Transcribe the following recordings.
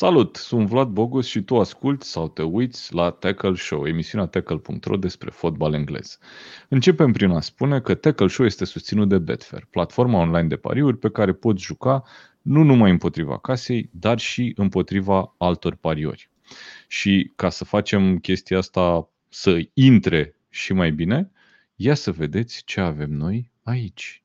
Salut, sunt Vlad Bogos și tu asculti sau te uiți la Tackle Show, emisiunea tackle.ro despre fotbal englez. Începem prin a spune că Tackle Show este susținut de Betfair, platforma online de pariuri pe care poți juca nu numai împotriva casei, dar și împotriva altor pariori. Și ca să facem chestia asta să intre și mai bine, ia să vedeți ce avem noi aici.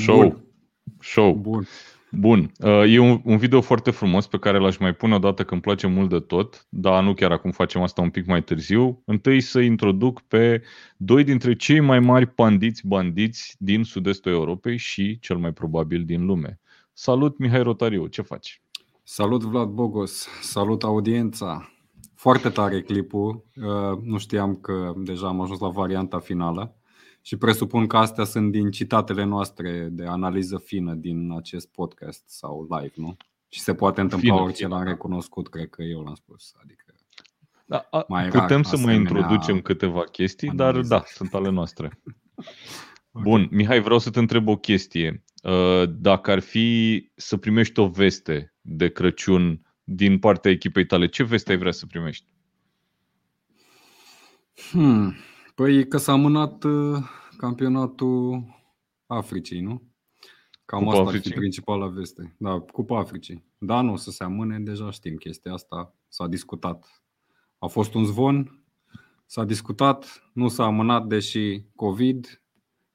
Show. Bun. Show. Bun. Bun. Uh, e un, un video foarte frumos pe care l-aș mai pune odată când place mult de tot, dar nu chiar acum facem asta un pic mai târziu. Întâi să introduc pe doi dintre cei mai mari pandiți bandiți din sud-estul Europei și cel mai probabil din lume. Salut, Mihai Rotariu, ce faci? Salut, Vlad Bogos, salut audiența. Foarte tare clipul, uh, nu știam că deja am ajuns la varianta finală. Și presupun că astea sunt din citatele noastre de analiză fină din acest podcast sau live, nu? Și se poate întâmpla fină, orice l-am da. recunoscut, cred că eu l-am spus. Adică da, a, mai putem să mai introducem câteva chestii, analiză. dar da, sunt ale noastre. Bun, Mihai, vreau să te întreb o chestie. Uh, dacă ar fi să primești o veste de Crăciun din partea echipei tale, ce veste ai vrea să primești? Hmm. Păi că s-a amânat uh, campionatul Africii, nu? Cam Cupa asta Africii. ar fi principala veste. Da, Cupa Africii. Da, nu o să se amâne, deja știm chestia asta. S-a discutat. A fost un zvon, s-a discutat, nu s-a amânat deși COVID,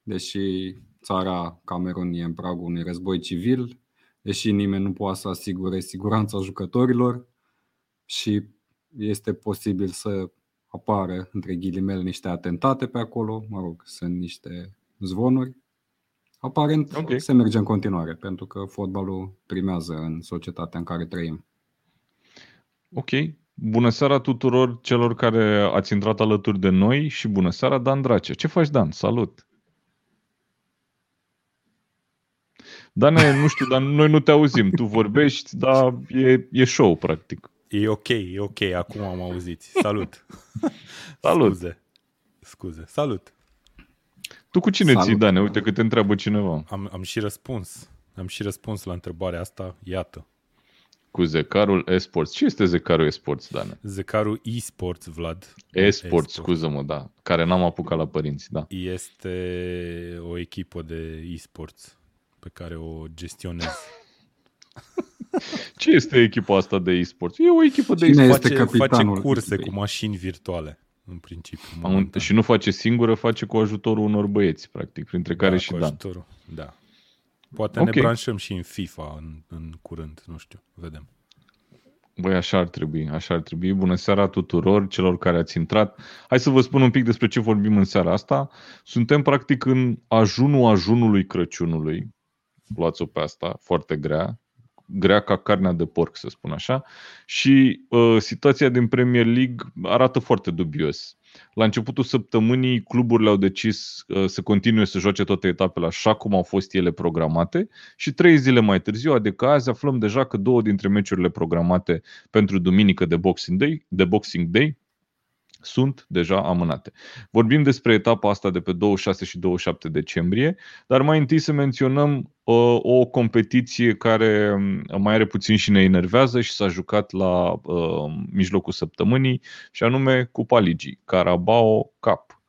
deși țara Camerun e în pragul unui război civil, deși nimeni nu poate să asigure siguranța jucătorilor și este posibil să apare, între ghilimele, niște atentate pe acolo, mă rog, sunt niște zvonuri. Aparent okay. se merge în continuare, pentru că fotbalul primează în societatea în care trăim. Ok. Bună seara tuturor celor care ați intrat alături de noi și bună seara Dan Drace. Ce faci, Dan? Salut! Dan, nu știu, dar noi nu te auzim. Tu vorbești, dar e, e show, practic. E ok, e ok, acum am auzit. Salut! Salut! Scuze. Scuze. Salut! Tu cu cine Salut. ții, Dane? Uite că te întreabă cineva. Am, am și răspuns. Am și răspuns la întrebarea asta. Iată. Cu Zecarul Esports. Ce este Zecarul Esports, Dane? Zecarul Esports, Vlad. Esports, scuză-mă, da. Care n-am apucat la părinți, da. Este o echipă de esports pe care o gestionez. Ce este echipa asta de e-sports? E o echipă de Cine e-sports. Face, face curse cu mașini virtuale, în principiu. Am, și nu face singură, face cu ajutorul unor băieți, practic, printre care da, și Dan. Ajutorul, da. Poate okay. ne branșăm și în FIFA în, în curând, nu știu, vedem. Băi, așa ar trebui, așa ar trebui. Bună seara tuturor celor care ați intrat. Hai să vă spun un pic despre ce vorbim în seara asta. Suntem practic în ajunul ajunului Crăciunului. Luați-o pe asta, foarte grea grea ca carnea de porc, să spun așa. Și uh, situația din Premier League arată foarte dubios. La începutul săptămânii, cluburile au decis uh, să continue să joace toate etapele așa cum au fost ele programate și trei zile mai târziu, adică azi, aflăm deja că două dintre meciurile programate pentru duminică de Boxing Day, de Boxing Day sunt deja amânate. Vorbim despre etapa asta de pe 26 și 27 decembrie, dar mai întâi să menționăm uh, o competiție care um, mai are puțin și ne enervează și s-a jucat la uh, mijlocul săptămânii, și anume Cupa Ligii, Carabao Cup.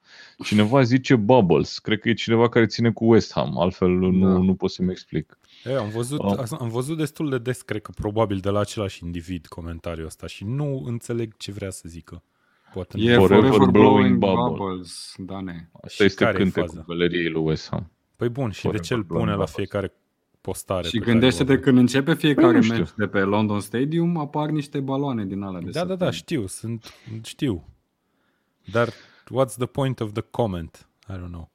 Cineva zice Bubbles, cred că e cineva care ține cu West Ham, altfel da. nu, nu pot să-mi explic. E, am, văzut, uh. am văzut destul de des, cred că probabil de la același individ comentariul ăsta și nu înțeleg ce vrea să zică. Poate e Forever, forever Blowing Bubbles. bubbles Dane. Asta este cântecul Valeriei lui West Ham. Păi bun, și forever de ce îl pune la fiecare postare? Și gândește-te când începe fiecare păi meci de pe London Stadium, apar niște baloane din alea de Da, da, da, știu, sunt, știu. Dar what's the point of the comment? I don't know.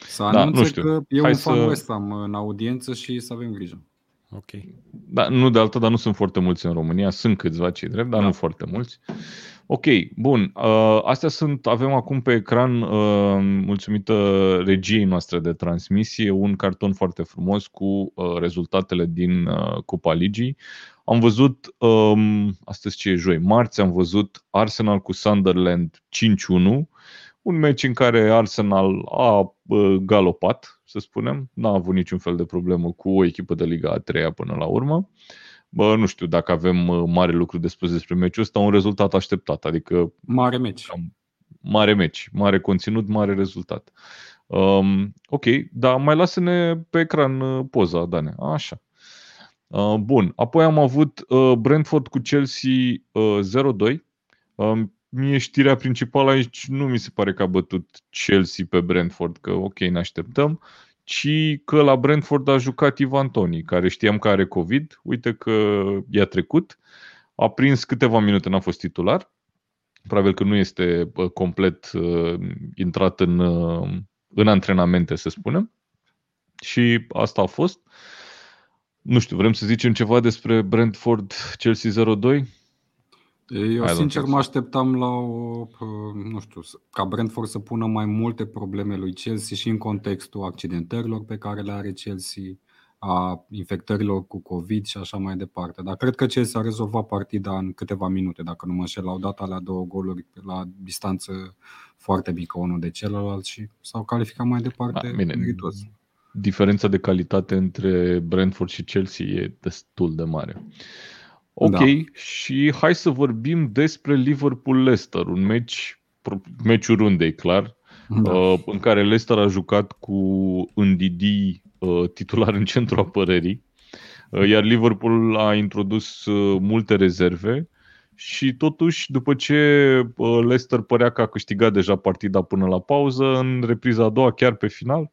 Să da, anunțe nu știu. că e Hai un fan să... West Ham în audiență și să avem grijă. Ok. Da, nu de altă, dar nu sunt foarte mulți în România. Sunt câțiva cei drept, dar da. nu foarte mulți. Ok, bun. Uh, astea sunt, avem acum pe ecran, uh, mulțumită regiei noastre de transmisie, un carton foarte frumos cu uh, rezultatele din uh, Cupa Ligii. Am văzut, um, astăzi ce e joi, marți, am văzut Arsenal cu Sunderland 5-1, un meci în care Arsenal a uh, galopat, să spunem, n-a avut niciun fel de problemă cu o echipă de Liga a treia până la urmă. Bă, nu știu dacă avem uh, mare lucru de spus despre meciul ăsta, un rezultat așteptat, adică... Mare meci. Mare meci, mare conținut, mare rezultat. Um, ok, dar mai lasă-ne pe ecran uh, poza, Dane. Așa. Uh, bun, apoi am avut uh, Brentford cu Chelsea uh, 0-2. Uh, mie știrea principală aici nu mi se pare că a bătut Chelsea pe Brentford, că ok, ne așteptăm ci că la Brentford a jucat Ivan Toni, care știam că are COVID, uite că i-a trecut, a prins câteva minute, n-a fost titular, probabil că nu este complet uh, intrat în, uh, în antrenamente, să spunem, și asta a fost. Nu știu, vrem să zicem ceva despre Brentford Chelsea 0-2? Eu Hai sincer mă așteptam la o, nu știu, ca Brentford să pună mai multe probleme lui Chelsea și în contextul accidentărilor pe care le are Chelsea, a infectărilor cu COVID și așa mai departe. Dar cred că Chelsea a rezolvat partida în câteva minute, dacă nu mă înșel, au dat alea două goluri la distanță foarte mică unul de celălalt și s-au calificat mai departe da, bine. Diferența de calitate între Brentford și Chelsea e destul de mare. Ok, da. și hai să vorbim despre Liverpool-Leicester, un meci, meciul rundei, clar, da. uh, în care Leicester a jucat cu un Didi uh, titular în centrul apărării, uh, iar Liverpool a introdus uh, multe rezerve și totuși, după ce uh, Leicester părea că a câștigat deja partida până la pauză, în repriza a doua, chiar pe final,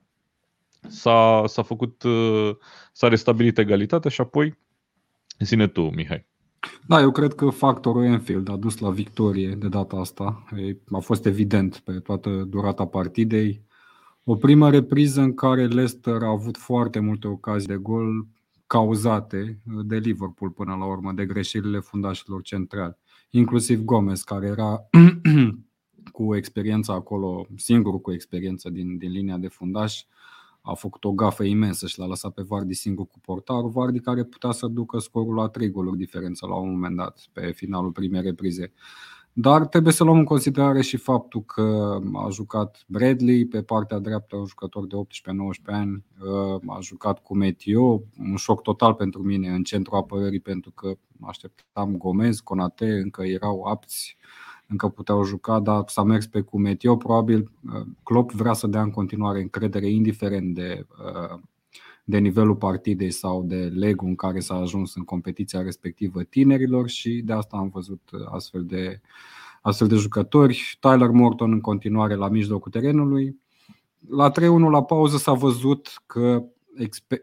s-a, s-a făcut, uh, s-a restabilit egalitatea și apoi Zine tu, Mihai. Da, eu cred că factorul Enfield a dus la victorie de data asta. A fost evident pe toată durata partidei. O primă repriză în care Leicester a avut foarte multe ocazii de gol cauzate de Liverpool până la urmă, de greșelile fundașilor centrali. Inclusiv Gomez, care era cu experiența acolo, singur cu experiență din, din linia de fundaș, a făcut o gafă imensă și l-a lăsat pe Vardy singur cu portarul. Vardy care putea să ducă scorul la 3 goluri diferență la un moment dat pe finalul primei reprize. Dar trebuie să luăm în considerare și faptul că a jucat Bradley pe partea dreaptă, un jucător de 18-19 ani, a jucat cu Meteo, un șoc total pentru mine în centrul apărării pentru că așteptam Gomez, Conate, încă erau apți încă puteau juca, dar s-a mers pe cu Meteo. Probabil uh, Klopp vrea să dea în continuare încredere, indiferent de, uh, de nivelul partidei sau de legul în care s-a ajuns în competiția respectivă tinerilor și de asta am văzut astfel de, astfel de jucători. Tyler Morton în continuare la mijlocul terenului. La 3-1 la pauză s-a văzut că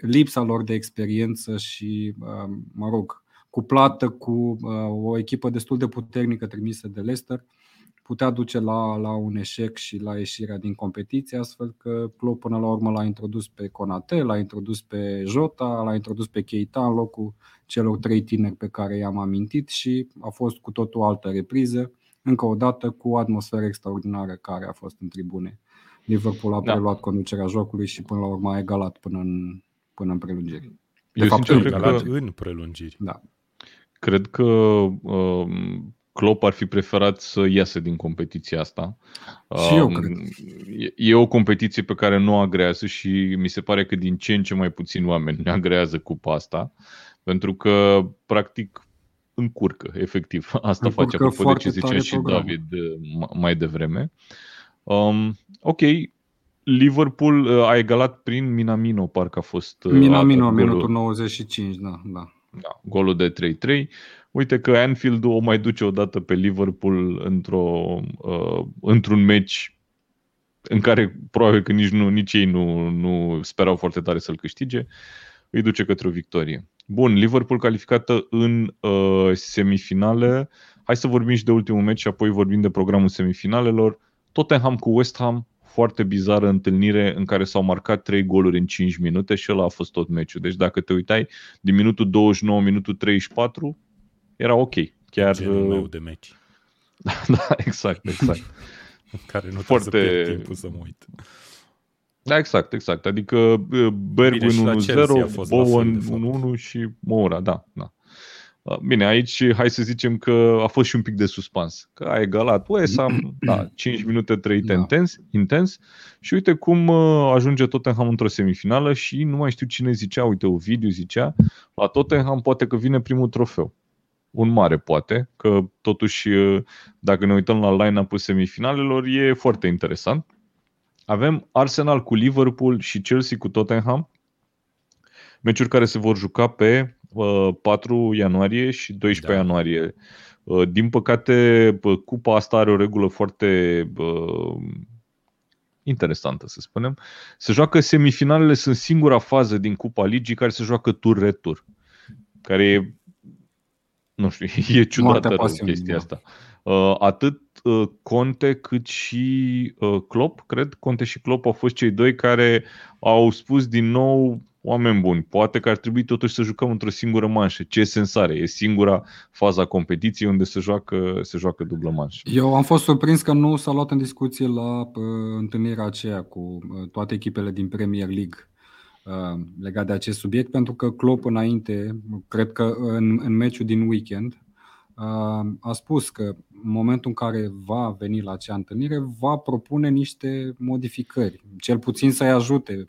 lipsa lor de experiență și, uh, mă rog, cuplată cu uh, o echipă destul de puternică trimisă de Leicester, putea duce la, la un eșec și la ieșirea din competiție, astfel că Klopp până la urmă l-a introdus pe Conate, l-a introdus pe Jota, l-a introdus pe Keita în locul celor trei tineri pe care i-am amintit și a fost cu totul o altă repriză, încă o dată cu o atmosferă extraordinară care a fost în tribune. Liverpool a da. preluat da. conducerea jocului și până la urmă a egalat până în, până în prelungiri. De Eu fapt, sincer, egalat că... în prelungiri. Da. Cred că um, Klopp ar fi preferat să iasă din competiția asta. Și eu um, cred. E, e o competiție pe care nu o agrează și mi se pare că din ce în ce mai puțini oameni ne agrează cupa asta, pentru că, practic, încurcă, efectiv. Asta încurcă face, apropo de ce zicea și program. David uh, mai devreme. Um, ok, Liverpool uh, a egalat prin Minamino, parcă a fost. Uh, Minamino, minutul 95, da, da. Da, golul de 3-3. Uite că Anfield o mai duce odată pe Liverpool într-o, uh, într-un meci în care probabil că nici, nu, nici ei nu, nu sperau foarte tare să-l câștige, îi duce către o victorie. Bun, Liverpool calificată în uh, semifinale. Hai să vorbim și de ultimul meci și apoi vorbim de programul semifinalelor. Tottenham cu West Ham foarte bizară întâlnire în care s-au marcat 3 goluri în 5 minute și ăla a fost tot meciul. Deci dacă te uitai din minutul 29, minutul 34, era ok. Chiar Genul meu de meci. da, exact, exact. care nu Foarte... trebuie să pierd timpul să mă uit. Da, exact, exact. Adică Bergwin 1-0, Bowen 1-1 și Moura, da, da. Bine, aici hai să zicem că a fost și un pic de suspans. Că a egalat West Ham, da, 5 minute trăite da. intens, intens și uite cum ajunge Tottenham într-o semifinală și nu mai știu cine zicea, uite, o video zicea, la Tottenham poate că vine primul trofeu. Un mare poate, că totuși dacă ne uităm la line-up-ul semifinalelor e foarte interesant. Avem Arsenal cu Liverpool și Chelsea cu Tottenham, meciuri care se vor juca pe 4 uh, ianuarie și 12 da. ianuarie. Uh, din păcate, cupa asta are o regulă foarte interesantă, să spunem. Se joacă semifinalele, sunt singura fază din Cupa Ligii care se joacă tur-retur. Care e, nu știu, e ciudată chestia da. asta. Uh, atât Conte cât și Klopp, cred, Conte și Klopp au fost cei doi care au spus din nou oameni buni, poate că ar trebui totuși să jucăm într-o singură manșă. Ce sens are? E singura faza competiției unde se joacă, se joacă dublă manșă. Eu am fost surprins că nu s-a luat în discuție la uh, întâlnirea aceea cu uh, toate echipele din Premier League uh, legat de acest subiect, pentru că Klopp înainte, cred că în, în meciul din weekend, a spus că în momentul în care va veni la acea întâlnire, va propune niște modificări, cel puțin să-i ajute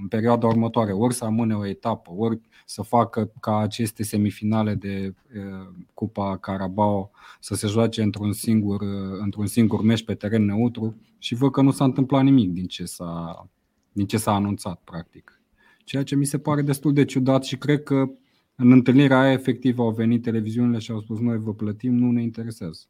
în perioada următoare, ori să amâne o etapă, ori să facă ca aceste semifinale de Cupa Carabao să se joace într-un singur, într-un singur meci pe teren neutru și văd că nu s-a întâmplat nimic din ce s-a, din ce s-a anunțat, practic. Ceea ce mi se pare destul de ciudat și cred că în întâlnirea aia, efectiv, au venit televiziunile și au spus noi vă plătim, nu ne interesează.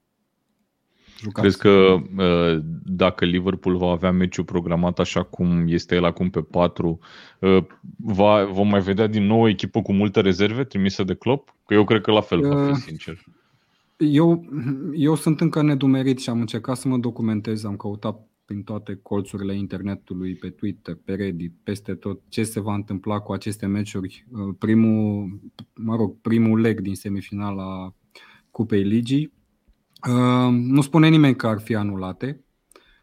Jucați. Crezi că uh, dacă Liverpool va avea meciul programat așa cum este el acum pe 4, uh, va, vom mai vedea din nou o echipă cu multe rezerve trimisă de Klopp? Că eu cred că la fel, va fi uh, sincer. Eu, eu sunt încă nedumerit și am încercat să mă documentez, am căutat prin toate colțurile internetului, pe Twitter, pe Reddit, peste tot, ce se va întâmpla cu aceste meciuri. Uh, primul, mă rog, primul leg din semifinala Cupei Ligii. Uh, nu spune nimeni că ar fi anulate,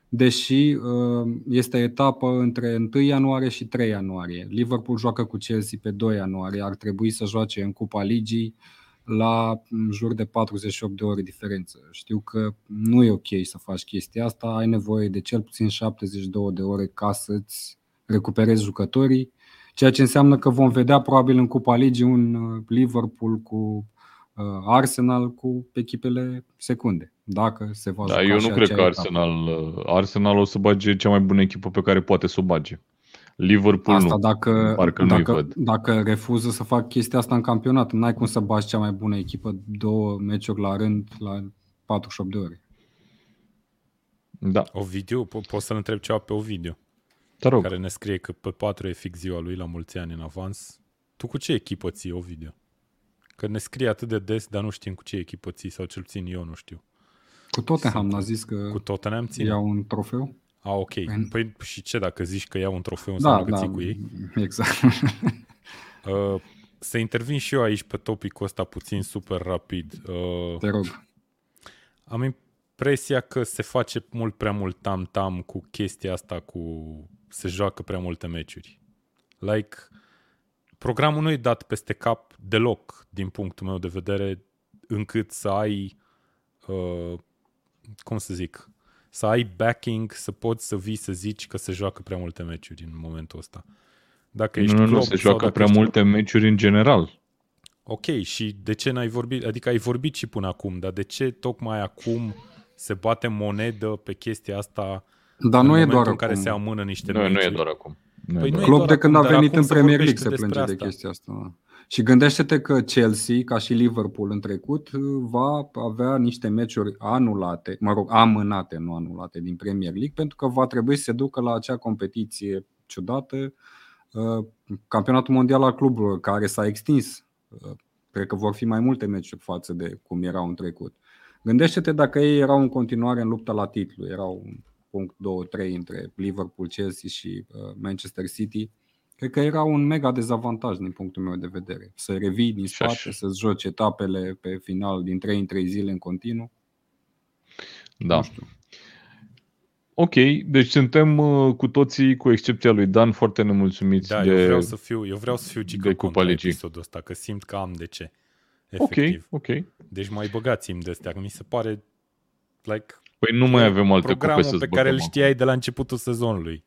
deși uh, este etapă între 1 ianuarie și 3 ianuarie. Liverpool joacă cu Chelsea pe 2 ianuarie, ar trebui să joace în Cupa Ligii la în jur de 48 de ore diferență. Știu că nu e ok să faci chestia asta, ai nevoie de cel puțin 72 de ore ca să-ți recuperezi jucătorii, ceea ce înseamnă că vom vedea probabil în Cupa Ligii un uh, Liverpool cu uh, Arsenal cu echipele secunde. Dacă se va da, eu nu cred că Arsenal, uh, Arsenal o să bage cea mai bună echipă pe care poate să o bage. Liverpool asta nu. Dacă, Parcă dacă, văd. dacă refuză să fac chestia asta în campionat, n-ai cum să bagi cea mai bună echipă două meciuri la rând la 48 de ore. Da. Ovidiu, po- poți să-l întreb ceva pe Ovidiu. Te rog. Care ne scrie că pe 4 e fix ziua lui la mulți ani în avans. Tu cu ce echipă ții, Ovidiu? Că ne scrie atât de des, dar nu știm cu ce echipă ții, sau cel puțin eu nu știu. Cu Tottenham, n-a zis că cu Tottenham ține? iau un trofeu. A, ok. Păi și ce dacă zici că iau un trofeu înseamnă da, că ții da, cu ei? Exact. uh, să intervin și eu aici pe topicul ăsta puțin super rapid. Uh, Te rog. Am impresia că se face mult prea mult tam-tam cu chestia asta cu se joacă prea multe meciuri. Like, programul nu e dat peste cap deloc, din punctul meu de vedere, încât să ai, uh, cum să zic, să ai backing, să poți să vii să zici că se joacă prea multe meciuri în momentul ăsta. Dacă ești nu, nu, se joacă prea ești... multe meciuri în general. Ok, și de ce n-ai vorbit? Adică ai vorbit și până acum, dar de ce tocmai acum se bate monedă pe chestia asta dar nu e doar în care acum. se amână niște nu, meciuri? Nu e doar acum. Păi nu Club de când a venit în Premier League se plânge de chestia asta. Și gândește-te că Chelsea, ca și Liverpool în trecut, va avea niște meciuri anulate, mă rog, amânate, nu anulate, din Premier League, pentru că va trebui să se ducă la acea competiție ciudată, uh, campionatul mondial al cluburilor, care s-a extins. Uh, cred că vor fi mai multe meciuri față de cum erau în trecut. Gândește-te dacă ei erau în continuare în luptă la titlu, erau un punct 2-3 între Liverpool, Chelsea și uh, Manchester City Cred că era un mega dezavantaj din punctul meu de vedere. Să revii din spate, să-ți joci etapele pe final din 3 în 3 zile în continuu. Da. Nu știu. Ok, deci suntem uh, cu toții, cu excepția lui Dan, foarte nemulțumiți Da, de... eu vreau să fiu, eu vreau să fiu gică de Cupa contra Ligii. episodul ăsta, că simt că am de ce. Ok, Efectiv. ok. Deci mai băgați-mi de astea, că mi se pare like Păi nu mai avem alte cupe programul să-ți pe care îl băgăm știai de la începutul sezonului.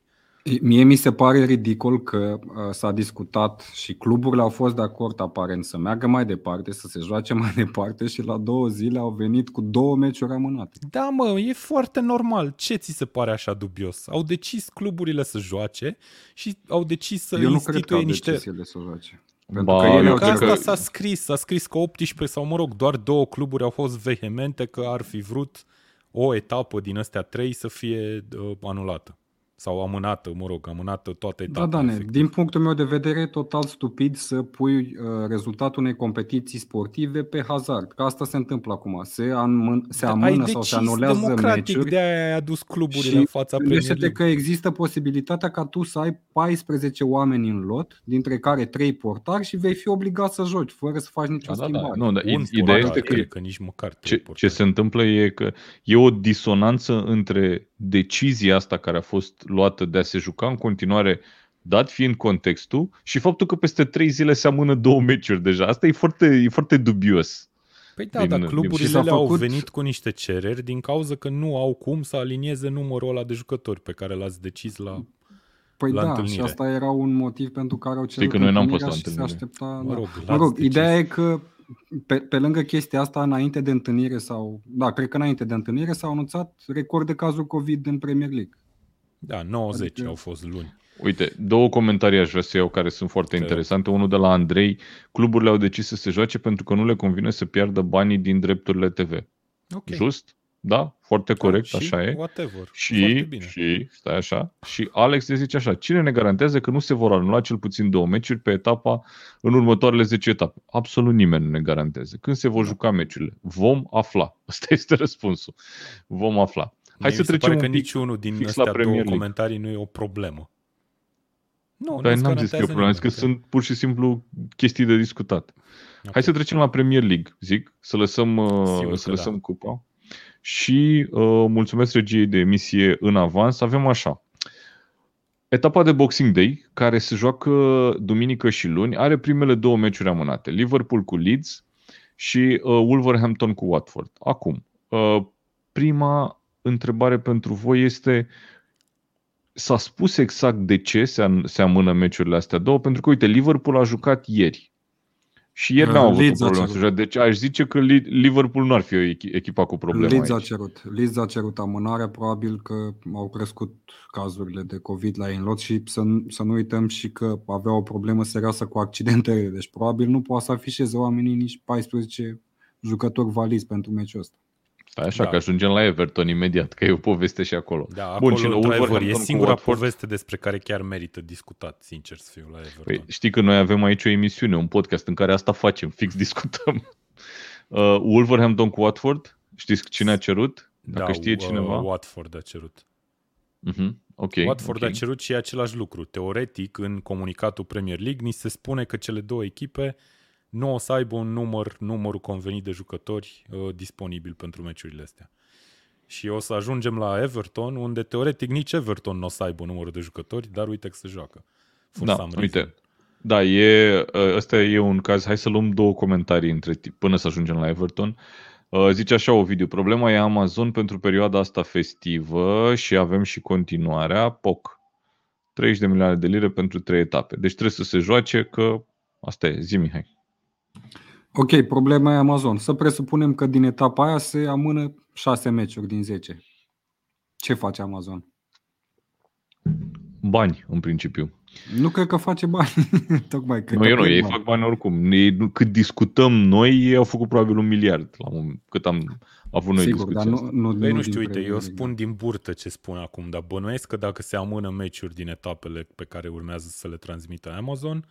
Mie mi se pare ridicol că uh, s-a discutat și cluburile au fost de acord aparent să meargă mai departe, să se joace mai departe și la două zile au venit cu două meciuri amânate. Da, mă, e foarte normal. Ce ți se pare așa dubios? Au decis cluburile să joace și au decis să Eu nu cred că instituie au niște... decis ele să joace. Pentru Ba, că ele eu au Că cred asta că- s-a scris, s-a scris că 18 sau mă rog, doar două cluburi au fost vehemente că ar fi vrut o etapă din astea trei să fie uh, anulată. Sau amânată, mă rog, amânată toată etapa. Da, Dane, efectiv. din punctul meu de vedere, e total stupid să pui uh, rezultatul unei competiții sportive pe hazard. Că asta se întâmplă acum. Se, anmân, se Da, amână ai sau se decis anulează democratic, meciuri. de aia ai adus cluburile Și în fața Premier Gândește-te League. că există posibilitatea ca tu să ai 14 oameni în lot, dintre care 3 portari și vei fi obligat să joci, fără să faci nicio Da, da, da. schimbare. Nu, dar Un ideea portar, este că cred că nici măcar trei ce, ce portari. se întâmplă e că e o disonanță între decizia asta care a fost luată de a se juca în continuare, dat fiind contextul, și faptul că peste trei zile se amână două meciuri deja. Asta e foarte, e foarte dubios. Păi da, din- dar din- și cluburile s-a le-au făcut- venit cu niște cereri din cauza că nu au cum să alinieze numărul ăla de jucători pe care l-ați decis la... Păi la da, întâlnire. și asta era un motiv pentru care au cerut că noi n-am fost întâlnirea la și se întâlnire. aștepta. Mă da. rog, Mă l-ați rog, decis. ideea e că pe, pe lângă chestia asta, înainte de întâlnire sau, da, cred că înainte de întâlnire s-au anunțat record de cazuri COVID în Premier League. Da, 90 Adică- au fost luni. Uite, două comentarii aș vrea să iau care sunt foarte Te interesante. Unul de la Andrei. Cluburile au decis să se joace pentru că nu le convine să piardă banii din drepturile TV. Ok. Just? Da? Foarte corect, da, și așa e. Whatever. Foarte Și, bine. și, stai așa, și Alex ne zice așa, cine ne garantează că nu se vor anula cel puțin două meciuri pe etapa în următoarele 10 etape? Absolut nimeni nu ne garantează. Când se Da. vor juca meciurile? Vom afla. Ăsta este răspunsul. Vom afla. Hai Mie să mi se trecem pare că un pic niciunul din fix astea la Premier două League. comentarii nu e o problemă. Nu, Dar nu-ți n-am zis că e o garantează problemă, zis că nimeni. sunt pur și simplu chestii de discutat. Ok. Hai să trecem la Premier League, zic, să lăsăm, uh, Sigur să că lăsăm da. cupa. Și uh, mulțumesc regiei de emisie în avans. Avem așa. Etapa de Boxing Day, care se joacă duminică și luni, are primele două meciuri amânate. Liverpool cu Leeds și uh, Wolverhampton cu Watford. Acum, uh, prima întrebare pentru voi este s-a spus exact de ce se, an- se amână meciurile astea două, pentru că, uite, Liverpool a jucat ieri. Și ieri Uh, n-au avut o Leeds a problemă să cerut. joace. Deci aș zice că Li- Liverpool nu ar fi o echi- echipa cu probleme Leeds a aici. cerut. Leeds a cerut amânarea, probabil că au crescut cazurile de COVID la ei în lot și să, nu- să nu uităm și că avea o problemă serioasă cu accidentele, deci probabil nu poate să afișeze oamenii nici 14 jucători valizi pentru meciul ăsta. Stai așa Da. că ajungem la Everton imediat, că e o poveste și acolo. Da, Bun, acolo, și la într-adevăr, e Wolverhampton cu singura Watford? poveste despre care chiar merită discutat, sincer să fiu, la Everton. Păi, știi că noi avem aici o emisiune, un podcast în care asta facem, fix discutăm. Uh, Wolverhampton cu Watford, știți cine a cerut? Dacă da, știe uh, cineva? Watford a cerut. Uh-huh. Ok. Watford ok. a cerut și același lucru. Teoretic, în comunicatul Premier League, ni se spune că cele două echipe nu o să aibă un număr, numărul convenit de jucători uh, disponibil pentru meciurile astea. Și o să ajungem la Everton, unde teoretic nici Everton nu o să aibă numărul de jucători, dar uite că se joacă. For Da, some reason. uite. Da, e, uh, ăsta e un caz. Hai să luăm două comentarii între timp, până să ajungem la Everton. Uh, Zice așa o video. Problema e Amazon pentru perioada asta festivă și avem și continuarea POC. 30 de milioane de lire pentru trei etape. Deci trebuie să se joace că asta e. Zi, Mihai. Ok, problema e Amazon. Să presupunem că din etapa aia se amână 6 meciuri din 10. Ce face Amazon? Bani, în principiu. Nu cred că face bani. Tocmai cred Nu, că eu nu, pierd ei bani. fac bani oricum. Ei, nu- cât discutăm noi, ei au făcut probabil un miliard la moment, cât am avut noi Sigur, discuția dar asta. nu, nu, Păi nu din știu, uite, Premier eu League, spun da. din burtă ce spun acum, dar bănuiesc că dacă se amână meciuri din etapele pe care urmează să le transmită Amazon,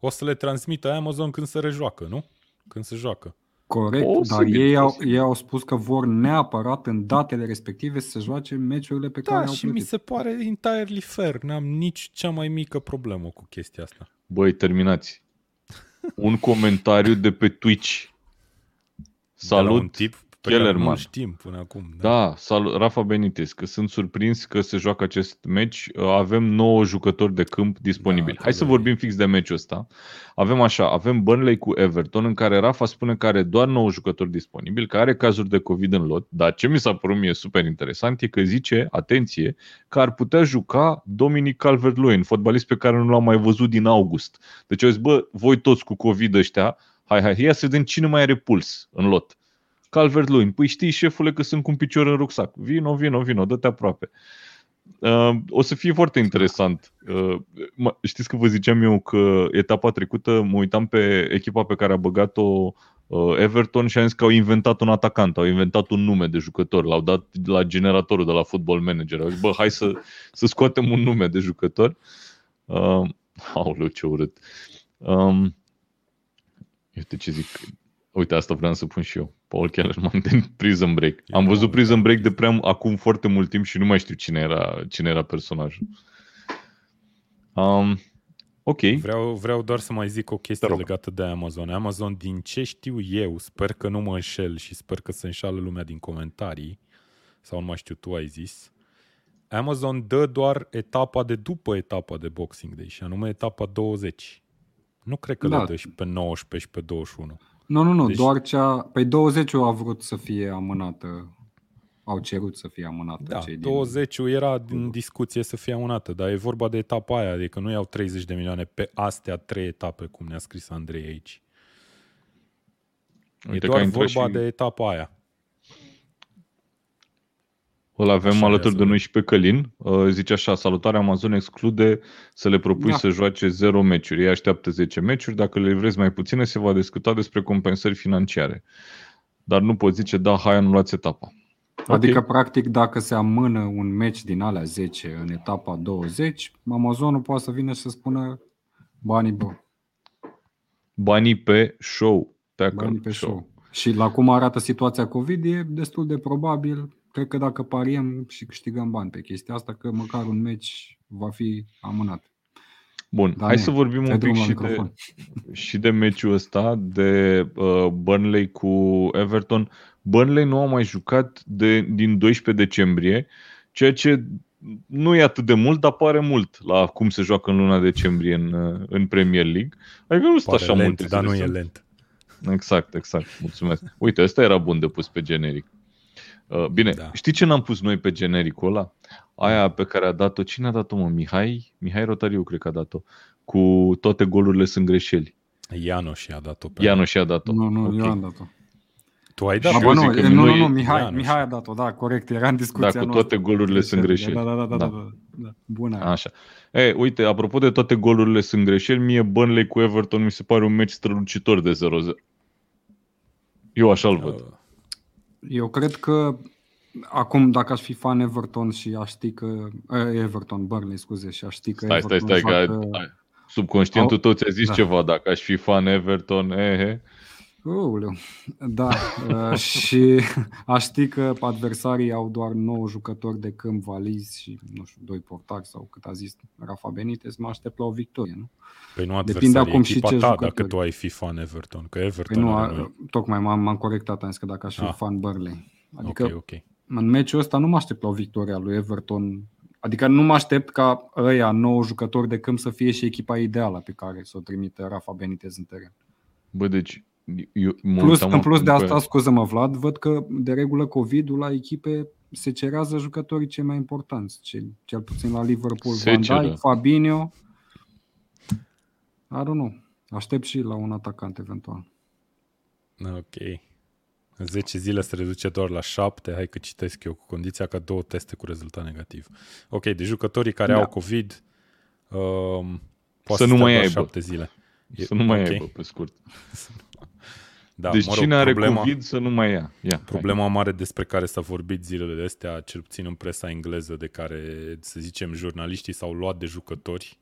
o să le transmită Amazon când se rejoacă, nu? Când se joacă. Corect, Posibil, dar ei au, posibil. ei au spus că vor neapărat în datele respective să se joace meciurile pe care Da, au și mi plătit. se pare entirely fair. N-am nici cea mai mică problemă cu chestia asta. Băi, terminați. Un comentariu de pe Twitch. De la un Salut. tip pe care Kellerman. nu știm până acum. Da, sal- Rafa Benitez, că sunt surprins că se joacă acest meci. Uh, Avem 9 jucători de câmp disponibili. Da, Hai să da. vorbim fix de meciul ăsta. Avem așa, avem Burnley cu Everton, în care Rafa spune că are doar 9 jucători disponibili, că are cazuri de COVID în lot, dar ce mi s-a părut mie super interesant e că zice, atenție, că ar putea juca Dominic Calvert-Lewin, fotbalist pe care nu l-am mai văzut din august. Deci au zis, bă, voi toți cu COVID ăștia, hai, hai, ia să vedem cine mai are puls în lot. Calvert Lewin. Păi știi, șefule, că sunt cu un picior în rucsac. Vino, vino, vino, dă-te aproape. Uh, o să fie foarte interesant. Uh, mă, știți că vă ziceam eu că etapa trecută mă uitam pe echipa pe care a băgat-o uh, Everton și am zis că au inventat un atacant, au inventat un nume de jucător, l-au dat la generatorul de la Football Manager. Au zis, bă, hai să, să scoatem un nume de jucător. Uh, aoleu, ce urât. Um, uite ce zic. Uite, asta vreau să pun și eu. Paul Kellerman din Prison Break. Am Eu văzut nu, Prison da. Break de prea acum foarte mult timp și nu mai știu cine era, cine era personajul. Um, ok. Vreau, vreau doar să mai zic o chestie Te rog. legată de Amazon. Amazon, din ce știu eu, sper că nu mă înșel și sper că se înșală lumea din comentarii, sau nu mai știu, tu ai zis, Amazon dă doar etapa de după etapa de Boxing Day, și anume etapa 20. Nu cred că Da. le dă și pe 19 și pe 21. Nu, nu, nu, Deci- deci... doar cea... Păi 20 a vrut să fie amânată. Au cerut să fie amânată Da, cei din... 20 era din discuție să fie amânată, dar e vorba de etapa aia, adică nu iau 30 de milioane pe astea trei etape, cum ne-a scris Andrei aici. Uite e că a doar intrat vorba și- de etapa aia. Îl avem Așa alături ia de să noi și pe Călin. Uh, Zice așa, salutarea Amazon exclude să le propui Da. să joace 0 meciuri. Ei așteaptă 10 meciuri. Dacă le vreți mai puține, se va discuta despre compensări financiare. Dar nu pot zice, da, hai, anulați etapa. Adică, Ok. practic, dacă se amână un meci din alea 10 în etapa 20, Amazonul poate să vină și să spună banii, bă, Banii pe show. Pe banii pe show. Și la cum arată situația COVID, e destul de probabil, cred că dacă pariem și câștigăm bani pe chestia asta, că măcar un meci va fi amânat. Bun, Da, hai ne, să vorbim Dai un pic drumul la și de, microfon. și de meciul ăsta, de uh, Burnley cu Everton. Burnley nu a mai jucat de, din 12 decembrie, ceea ce nu e atât de mult, dar pare mult la cum se joacă în luna decembrie în, uh, în Premier League. Adică nu sunt Pare așa lent, multe dar nu zile, e sunt- lent. Exact, exact. Mulțumesc. Uite, ăsta era bun de pus pe generic. Uh, Bine, Da. da. știi ce n-am pus noi pe genericul ăla? Aia pe care a dat-o, cine a dat-o, mă? Mihai? Mihai Rotariu, cred că a dat-o. Cu toate golurile sunt greșeli. Ianoș și a dat-o pe Ianu și a dat-o. Nu, nu, Ok. eu am dat-o. Tu ai Și dat Da, eu bă, zic nu, că nu, nu, noi- nu, Mihai, Ianu Mihai a dat-o, da, corect, era în discuția Da, cu noastră. toate golurile sunt greșeli. Da, da, da, da, da, Da. da, da. Bună. aia. Așa. E, uite, apropo de toate golurile sunt greșeli, mie Burnley cu Everton mi se pare un meci strălucitor de 0-0. Eu așa-l văd. Uh, Eu cred că acum, dacă aș fi fan Everton și aș ști că... eh, Everton, Burnley, scuze, și aș ști că Stai, stai, Everton stai, că joacă- ai- subconștientul Au- tău ți-a zis da. ceva, dacă aș fi fan Everton, ehe. Uuleu. Da, uh, și aș ști că adversarii au doar 9 jucători de câmp valizi și, nu știu, doi portari sau cât a zis Rafa Benitez, mă aștept la o victorie, nu? Păi nu Depinde adversarii, acum și echipa ce ta jucători. dacă tu ai fi fan Everton, că Păi Everton nu, are a, noi. tocmai m-am, m-am corectat, am zis că dacă aș fi Ah. fan Burnley. Adică Ok, ok. în meciul ăsta nu mă aștept la o victorie a lui Everton. Adică nu mă aștept ca ăia, nouă jucători de câmp, să fie și echipa ideală pe care să o trimite Rafa Benitez în teren. Bă, deci, eu mă Plus, uitam în plus de acum asta, pe- scuză-mă Vlad, văd că de regulă COVID-ul la echipe se cerează jucătorii cei mai importanți. Cel, cel puțin la Liverpool, Se Van ceră. Dijk, Fabinho. I don't know. Aștept și la un atacant eventual. Ok. În 10 zile se reduce doar la 7, hai că citesc eu, cu condiția ca două teste cu rezultat negativ. Ok, de jucătorii care Da. au COVID, um, Să poate nu stea mai doar aibă. 7 zile. E- Să nu mai ok. aibă, pe scurt. Da, deci mă rog, cine are problema, COVID să nu mai ia. ia Problema mare despre care s-a vorbit zilele astea, cel puțin în presa engleză, de care, să zicem, jurnaliștii s-au luat de jucători,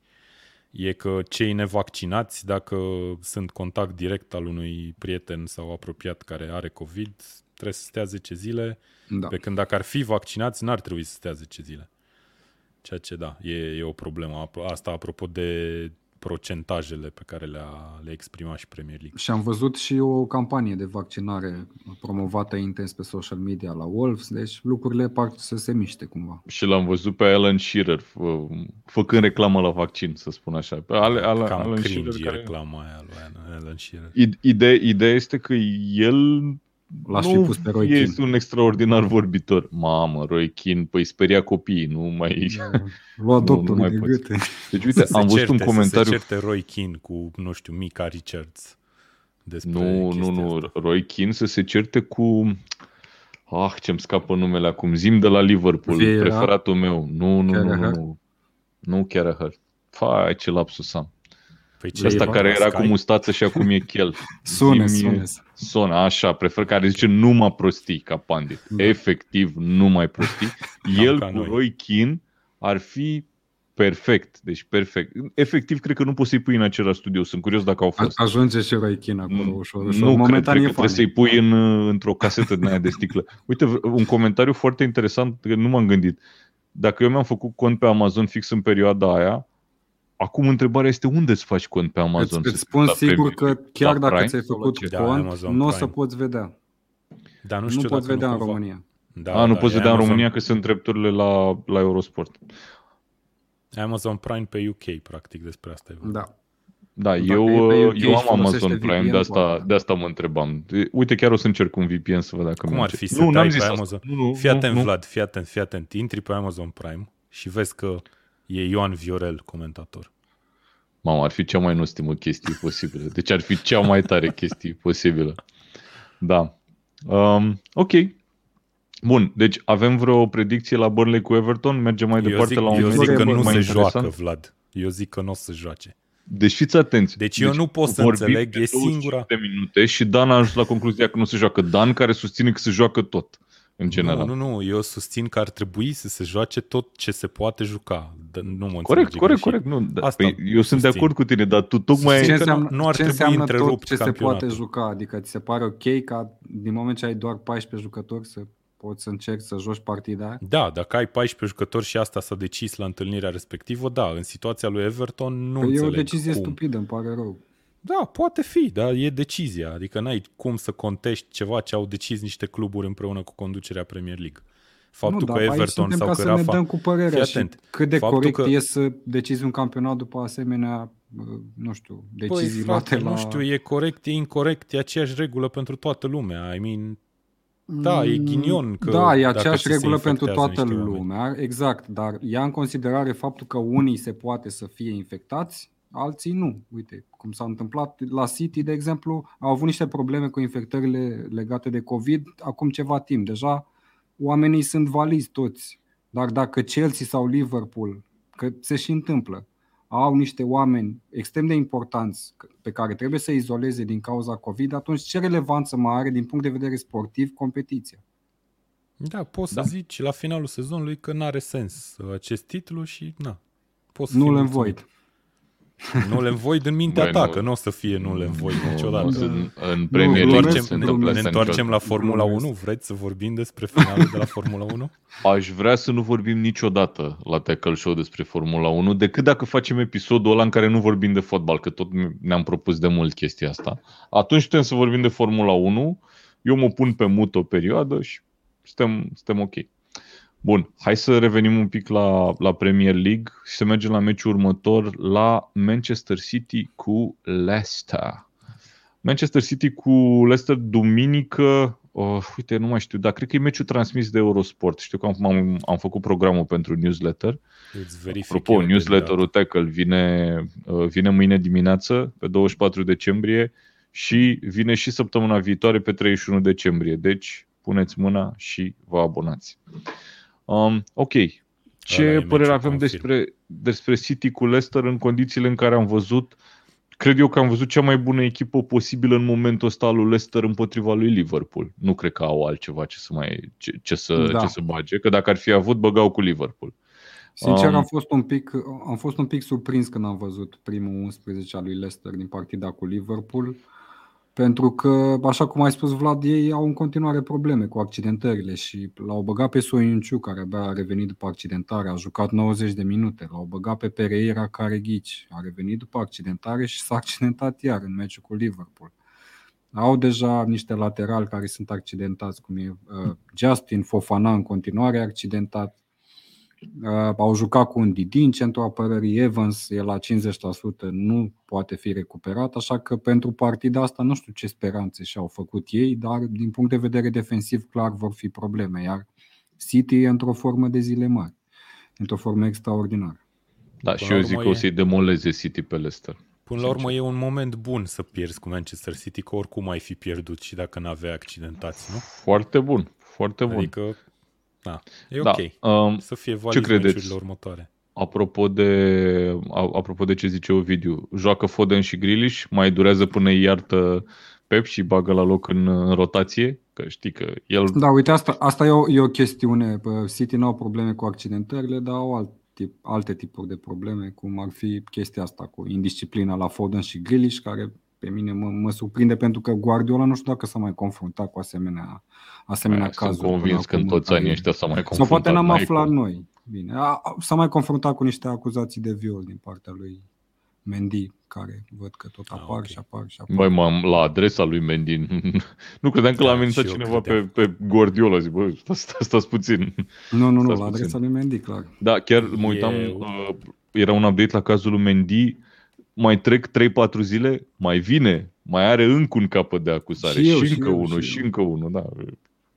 e că cei nevaccinați, dacă sunt contact direct al unui prieten sau apropiat care are COVID, trebuie să stea 10 zile, Da. pe când dacă ar fi vaccinați, n-ar trebui să stea 10 zile. Ceea ce, da, e, e o problemă. Apro- Asta apropo de procentajele pe care le-a, le exprima și Premier League. Și am văzut și o campanie de vaccinare promovată intens pe social media la Wolves, deci lucrurile par să se miște cumva. Și l-am văzut pe Alan Shearer făcând reclamă la vaccin, să spun așa. Pe Ale, Ale, Cam Alan cringe Shearer care... reclama aia lui Alan Shearer. Ideea, ideea este că el L-aș fi nu pus pe Roy Keane. este un extraordinar vorbitor. Mamă, Roy Keane, păi speria copiii, nu mai... Lua Nu, doctorul nu mai de poți. gâte. Deci uite, Să am se văzut certe, un Să comentariu se certe Roy Keane cu, nu știu, Mika Richards despre Nu, nu, chestia nu. asta. Roy Keane să se certe cu... Ah, ce-mi scapă numele acum. Zim de la Liverpool, Vieira? preferatul meu. Nu, nu, nu, nu, Carragher? nu. Nu Carragher. Fai, ce lapsus am. Păi ce, Ăsta e care era Sky? cu mustață și acum e chel. Sune, Zi-mi- sune. Son, așa, prefer care zice numai prostii ca pandit. Da. Efectiv, numai prostii. El ca cu noi. Roy Keane ar fi perfect. Deci perfect. Efectiv, cred că nu poți să-i pui în același studio. Sunt curios dacă au A- fost. Ajunge și Roy Keane acolo ușor, ușor. Nu cred, Momentan cred e că trebuie funny. să-i pui în, într-o casetă din aia de sticlă. Uite, v- un comentariu foarte interesant, că nu m-am gândit. Dacă eu mi-am făcut cont pe Amazon fix în perioada aia, acum întrebarea este unde îți faci cont pe Amazon? Îți, Să îți spun la sigur Premier că League? chiar La dacă Prime ți-ai sau la făcut ce? Da, cont, Amazon nu o să Prime. poți vedea. Dar nu Nu, știu poți dacă vedea nu în cumva- România. Da, A, nu da, poți e vedea în Amazon- România că sunt drepturile la, la Eurosport. Amazon Prime pe UK, practic, despre asta e vorba. Da. Da, Dacă eu, e pe UK eu și am folosește Amazon Prime, VPN, de asta, poate. de asta mă întrebam. De- Uite, chiar o să încerc un VPN să văd dacă Cum ar merge. fi să nu, dai n-am pe zis asta. Amazon? Nu, nu, Fii atent, nu, Vlad, fii atent, fii atent. Intri pe Amazon Prime și vezi că e Ioan Viorel comentator. Mamă, ar fi cea mai nostimă chestie posibilă. Deci ar fi cea mai tare chestie posibilă. Da. Um, ok. Bun, deci avem vreo predicție la Burnley cu Everton? Mergem mai Eu departe zic, la un eu meci zic că mai nu se interesant? joacă, Vlad. Eu zic că nu o să joace. Deci fiți atenți. Deci eu nu pot să vorbim înțeleg, de e 25 singura- de minute și Dan a ajuns la concluzia că nu se joacă. Dan care susține că se joacă tot, în general. Nu, nu, nu, eu susțin că ar trebui să se joace tot ce se poate juca. Dar Nu mă Corect, înțelege corect, greșit. corect. Nu, da, Asta păi, eu sunt de susțin. acord cu tine, dar tu tocmai... Susțin Ce că nu- înseamnă, nu ar ce trebui înseamnă întrerupt tot ce se campionatul. poate juca? Adică ți se pare ok ca din moment ce ai doar 14 jucători să poți să încerci să joci partida aia? Da, dacă ai 14 jucători și asta s-a decis la întâlnirea respectivă, da, în situația lui Everton nu Păi e înțeleg o decizie cum. stupidă, îmi pare rău. Da, poate fi, dar e decizia. Adică n-ai cum să contești ceva ce au decis niște cluburi împreună cu conducerea Premier League. Faptul nu, că dar aici Everton suntem sau ca că să ne Rafa... dăm cu părerea Fii și atent. cât de Faptul corect că- e să decizi un campionat după asemenea, bă, nu știu, decizii Păi, frate, luate la... nu știu, e corect, e incorrect, e aceeași regulă pentru toată lumea. I mean, Da, e ghinion că Da, e dacă aceeași ți se regulă pentru infectează toată niște oameni. lumea, exact, dar ia în considerare faptul că unii se poate să fie infectați, alții nu. Uite, cum s-a întâmplat la City, de exemplu, au avut niște probleme cu infectările legate de COVID acum ceva timp. Deja oamenii sunt valizi toți, dar dacă Chelsea sau Liverpool, că se și întâmplă, au niște oameni extrem de importanți pe care trebuie să izoleze din cauza COVID, atunci ce relevanță mai are din punct de vedere sportiv competiția? Da, poți Da. să zici la finalul sezonului că n-are sens uh, acest titlu și na. Poți să Nu fii le mulțumit. Învoid. Nu le învoid în mintea Băi, ta, nu. că nu o să fie nu le învoid Nu, niciodată. nu, în, în Nu, Premier Ne League nu glumesc, se întoarcem, ne, întâmplă ne asta întoarcem la niciodată. Formula Glumesc. 1? Vreți să vorbim despre finalul de la Formula 1? Aș vrea să nu vorbim niciodată la Tackle Show despre Formula 1, decât dacă facem episodul ăla în care nu vorbim de fotbal, că tot ne-am propus de mult chestia asta. Atunci putem să vorbim de Formula 1, eu mă pun pe mut o perioadă și suntem, suntem ok. Bun, hai să revenim un pic la, la Premier League și să mergem la meciul următor la Manchester City cu Leicester. Manchester City cu Leicester duminică, uh, uite, nu mai știu, dar cred că e meciul transmis de Eurosport. Știu că am, am, am făcut programul pentru newsletter. Îți verific Apropo, eu de newsletterul Tackle vine, uh, vine mâine dimineață, pe 24 decembrie, și vine și săptămâna viitoare, pe 31 decembrie. Deci, puneți mâna și vă abonați. Um, ok. Ăla e Ce meciul părere avem confirm. despre, despre City cu Leicester în condițiile în care am văzut Cred eu că am văzut cea mai bună echipă posibilă în momentul ăsta al lui Leicester împotriva lui Liverpool. Nu cred că au altceva ce să mai ce, ce să, Da. ce să bage, că dacă ar fi avut, băgau cu Liverpool. Sincer, Um, am fost, un pic, am fost un pic surprins când am văzut primul 11 al lui Leicester din partida cu Liverpool. Pentru că, așa cum ai spus Vlad, ei au în continuare probleme cu accidentările și l-au băgat pe Soiunciu, care abia a revenit după accidentare, a jucat 90 de minute, l-au băgat pe Pereira, care ghici, a revenit după accidentare și s-a accidentat iar în meciul cu Liverpool. Au deja niște laterali care sunt accidentați, cum e uh, Justin Fofana în continuare accidentat, Uh, au jucat cu un Didi în centrul apărării, Evans e la 50%, nu poate fi recuperat, așa că pentru partida asta nu știu ce speranțe și-au făcut ei, dar din punct de vedere defensiv clar vor fi probleme, iar City e într-o formă de zile mari, într-o formă extraordinară. Da, Până și eu zic că e... o să-i demoleze City pe Leicester. Până la urmă e un moment bun să pierzi cu Manchester City, că oricum ai fi pierdut și dacă n-avea accidentați, nu? Foarte bun, foarte bun. Adică da, e da. ok. Um, să fie ce credeți? următoare. Apropo de, apropo de ce zice Ovidiu, joacă Foden și Grealish, mai durează până îi iartă Pep și bagă la loc în, în rotație? Că știi că el... Da, uite, asta, asta e, o, e o chestiune. City nu au probleme cu accidentările, dar au alt tip, alte tipuri de probleme, cum ar fi chestia asta cu indisciplina la Foden și Grealish, care pe mine mă, mă surprinde pentru că Guardiola nu știu dacă s-a mai confruntat cu asemenea, asemenea Aia, cazuri. Sunt convins că în toți anii ăștia s-a mai confruntat. Sau poate n-am aflat noi. Bine, a, s-a mai confruntat cu niște acuzații de viol din partea lui Mendy, care văd că tot apar ah, okay. și apar și apar. Băi, m-am la adresa lui Mendy. nu credeam că l-a da, amenințat cineva pe, pe Guardiola. Zic, bă, stați, stați puțin. Nu, nu, nu, la adresa lui Mendy, clar. Da, chiar mă uitam, e... uh, era un update la cazul lui Mendy mai trec 3-4 zile, mai vine, mai are încă un capăt de acuzare și, eu, și încă și unul, și, și încă unul, da.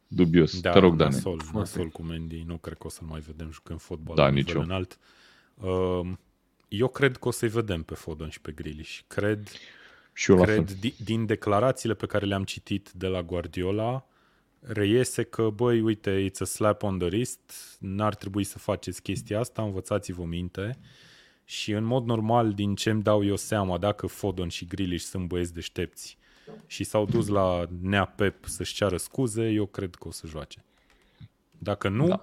Dubios. Da, Te rog, Dani. Nasol, nasol cu Mendy. Nu cred că o să-l mai vedem jucând fotbal da, nici eu. înalt. Uh, eu cred că o să-i vedem pe Foden și pe Grealish. Cred, și eu cred din, din declarațiile pe care le-am citit de la Guardiola, reiese că, băi, uite, it's a slap on the wrist, n-ar trebui să faceți chestia asta, învățați-vă minte. Uh, și în mod normal, din ce îmi dau eu seama, dacă Fodon și Grilish sunt băieți deștepți și s-au dus la Nea Pep să-și ceară scuze, eu cred că o să joace. Dacă nu, da.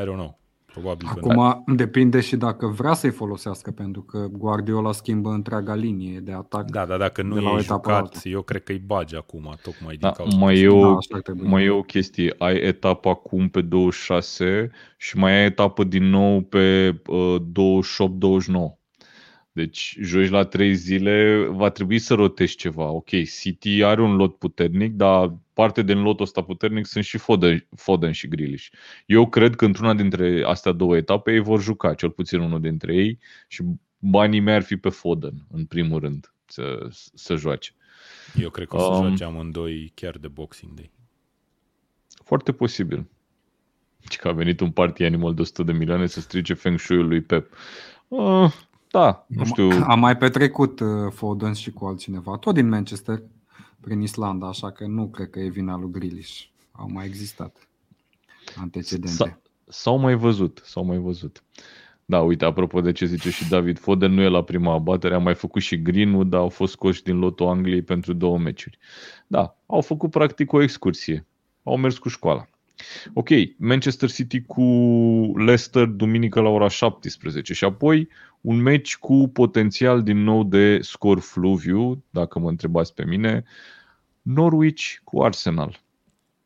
I don't know. Probabil Acum că depinde și dacă vrea să-i folosească, pentru că Guardiola schimbă întreaga linie de atac. Da, dar dacă nu e jucat, eu cred că îi bagi acum, tocmai din da, cauza mai e, o, da, mai e o chestie. Ai etapa acum pe 26 și mai ai etapă din nou pe uh, 28-29. Deci joci la trei zile, va trebui să rotești ceva. Ok, City are un lot puternic, dar parte din lotul ăsta puternic sunt și Foden, Foden și Grealish. Eu cred că într-una dintre astea două etape ei vor juca, cel puțin unul dintre ei, și banii mei ar fi pe Foden, în primul rând, să, să joace. Eu cred că o să um, joace amândoi chiar de Boxing Day. Foarte posibil. Și că a venit un party animal de 100 de milioane să strice Feng Shui-ul lui Pep. Uh, da, nu știu. Am mai petrecut uh, Foden și cu altcineva, tot din Manchester, prin Islanda, așa că nu cred că e vina lui Grealish. Au mai existat antecedente. S-au mai văzut, s-au mai văzut. Da, uite, apropo de ce zice și David Foden, nu e la prima abatere, a mai făcut și Greenwood, dar au fost scoși din lotul Angliei pentru două meciuri. Da, au făcut practic o excursie. Au mers cu școala. Ok, Manchester City cu Leicester duminică la ora 17 și apoi un meci cu potențial din nou de scor fluviu, dacă mă întrebați pe mine, Norwich cu Arsenal.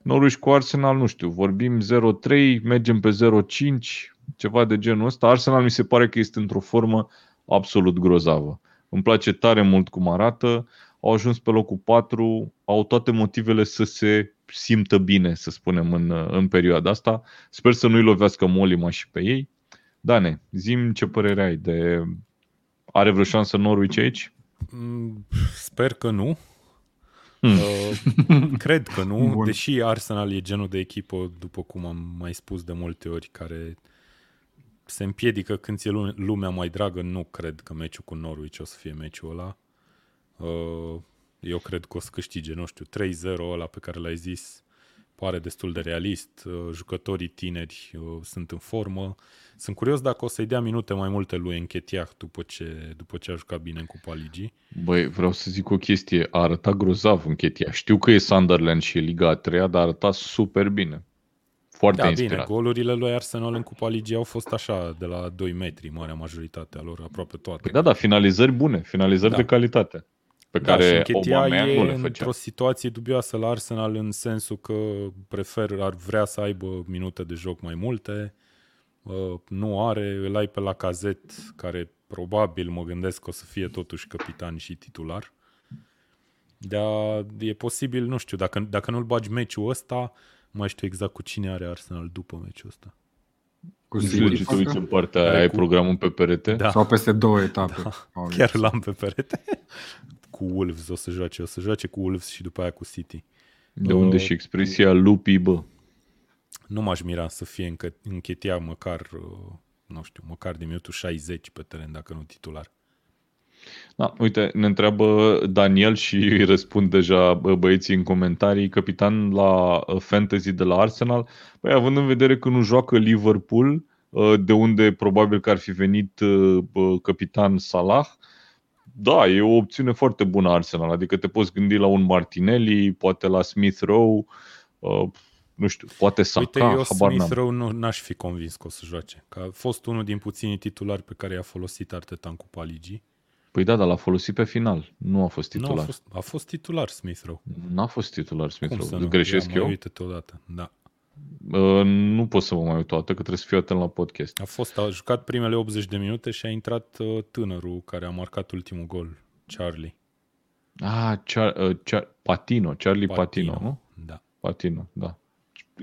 Norwich cu Arsenal, nu știu, vorbim 0-3, mergem pe 0-5, ceva de genul ăsta. Arsenal mi se pare că este într-o formă absolut grozavă. Îmi place tare mult cum arată, au ajuns pe locul 4, au toate motivele să se simtă bine, să spunem, în, în perioada asta. Sper să nu-i lovească Molima și pe ei. Dane, zim ce părere ai de... Are vreo șansă Norwich aici? Mm, sper că nu. Hmm. Uh, cred că nu, Bun. deși Arsenal e genul de echipă, după cum am mai spus de multe ori, care se împiedică când ți-e lumea mai dragă, nu cred că meciul cu Norwich o să fie meciul ăla. Uh, eu cred că o să câștige, nu știu, 3-0 ăla pe care l-ai zis, pare destul de realist, uh, jucătorii tineri uh, sunt în formă. Sunt curios dacă o să-i dea minute mai multe lui Închetiah după ce, după ce a jucat bine în Cupa Ligii. Băi, vreau să zic o chestie, a arătat grozav Închetiah. Știu că e Sunderland și e Liga a treia, dar a arătat super bine. Foarte da, inspirat. bine, golurile lui Arsenal în Cupa Ligii au fost așa, de la 2 metri, marea majoritate a lor, aproape toate. Păi da, da, finalizări bune, finalizări da. de calitate. Pe da, care Obama nu le făcea. într-o situație dubioasă la Arsenal în sensul că prefer, ar vrea să aibă minute de joc mai multe, uh, nu are, îl ai pe la cazet, care probabil mă gândesc că o să fie totuși capitan și titular. Dar e posibil, nu știu, dacă, dacă nu-l bagi meciul ăsta, mai știu exact cu cine are Arsenal după meciul ăsta. Cu City, tu uiți în partea aia, ai cu... programul pe perete? Da. Sau peste două etape. Da. Chiar l-am pe perete. Cu Wolves o să joace, o să joace cu Wolves și după aia cu City. De unde uh, și expresia lupi, bă? Nu m-aș mira să fie încă, închetia măcar, uh, nu știu, măcar de minutul 60 pe teren, dacă nu titular. Da, uite, ne întreabă Daniel și îi răspund deja băieții în comentarii, capitan la uh, fantasy de la Arsenal. Păi, având în vedere că nu joacă Liverpool, uh, de unde probabil că ar fi venit uh, capitan Salah, da, e o opțiune foarte bună Arsenal. Adică te poți gândi la un Martinelli, poate la Smith Rowe, nu știu, poate Saka, Uite, eu Smith Rowe nu n-aș fi convins că o să joace. Că a fost unul din puținii titulari pe care i-a folosit Arteta în Cupa Ligii. Păi da, dar l-a folosit pe final. Nu a fost titular. Nu a, fost, a fost titular Smith Rowe. N-a fost titular Smith Rowe. Greșesc eu? Uite-te odată, da. Uh, nu pot să mă mai uit toată, că trebuie să fiu atent la podcast. A fost, a jucat primele 80 de minute și a intrat uh, tânărul care a marcat ultimul gol, Charlie. Ah, Char, uh, Char, Patino, Charlie Patino, Patino, nu? Da. Patino, da.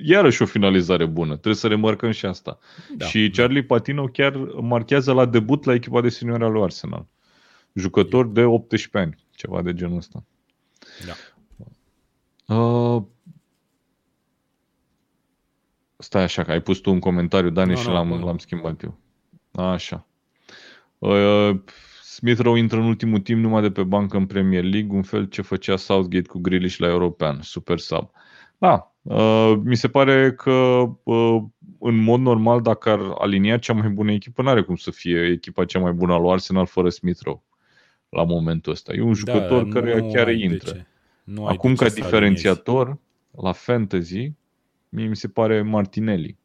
Iarăși o finalizare bună, trebuie să remarcăm și asta. Da. Și Charlie Patino chiar marchează la debut la echipa de senior lui Arsenal jucător de 18 ani, ceva de genul ăsta. Da. Uh, stai așa, că ai pus tu un comentariu, Dani, no, și no, l-am, no. l-am schimbat eu. Așa. Uh, Smith Rowe intră în ultimul timp numai de pe bancă în Premier League, un fel ce făcea Southgate cu Grealish la European, super sub. Da, uh, mi se pare că uh, în mod normal, dacă ar alinia cea mai bună echipă, nu are cum să fie echipa cea mai bună a lui Arsenal fără Smith Rowe la momentul ăsta. E un da, jucător da, care chiar intră. Nu Acum, ca diferențiator, la fantasy, mie mi se pare Martinelli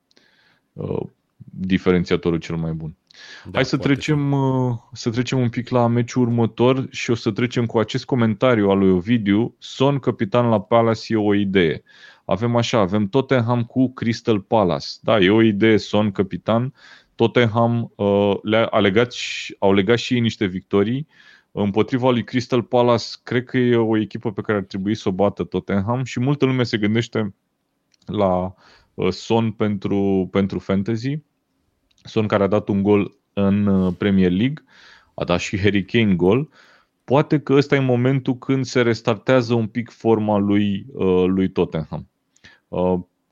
uh, diferențiatorul cel mai bun. Da, Hai să trecem, uh, să trecem un pic la meciul următor și o să trecem cu acest comentariu al lui Ovidiu. Son, capitan la Palace, e o idee. Avem așa, avem Tottenham cu Crystal Palace. Da, e o idee, Son, capitan. Tottenham uh, le-a legat și, au legat și ei niște victorii. Uh, Împotriva lui Crystal Palace, cred că e o echipă pe care ar trebui să o bată Tottenham și multă lume se gândește la uh, Son pentru, pentru fantasy. Son care a dat un gol în uh, Premier League, a dat și Harry Kane gol. Poate că ăsta e momentul când se restartează un pic forma lui, uh, lui Tottenham.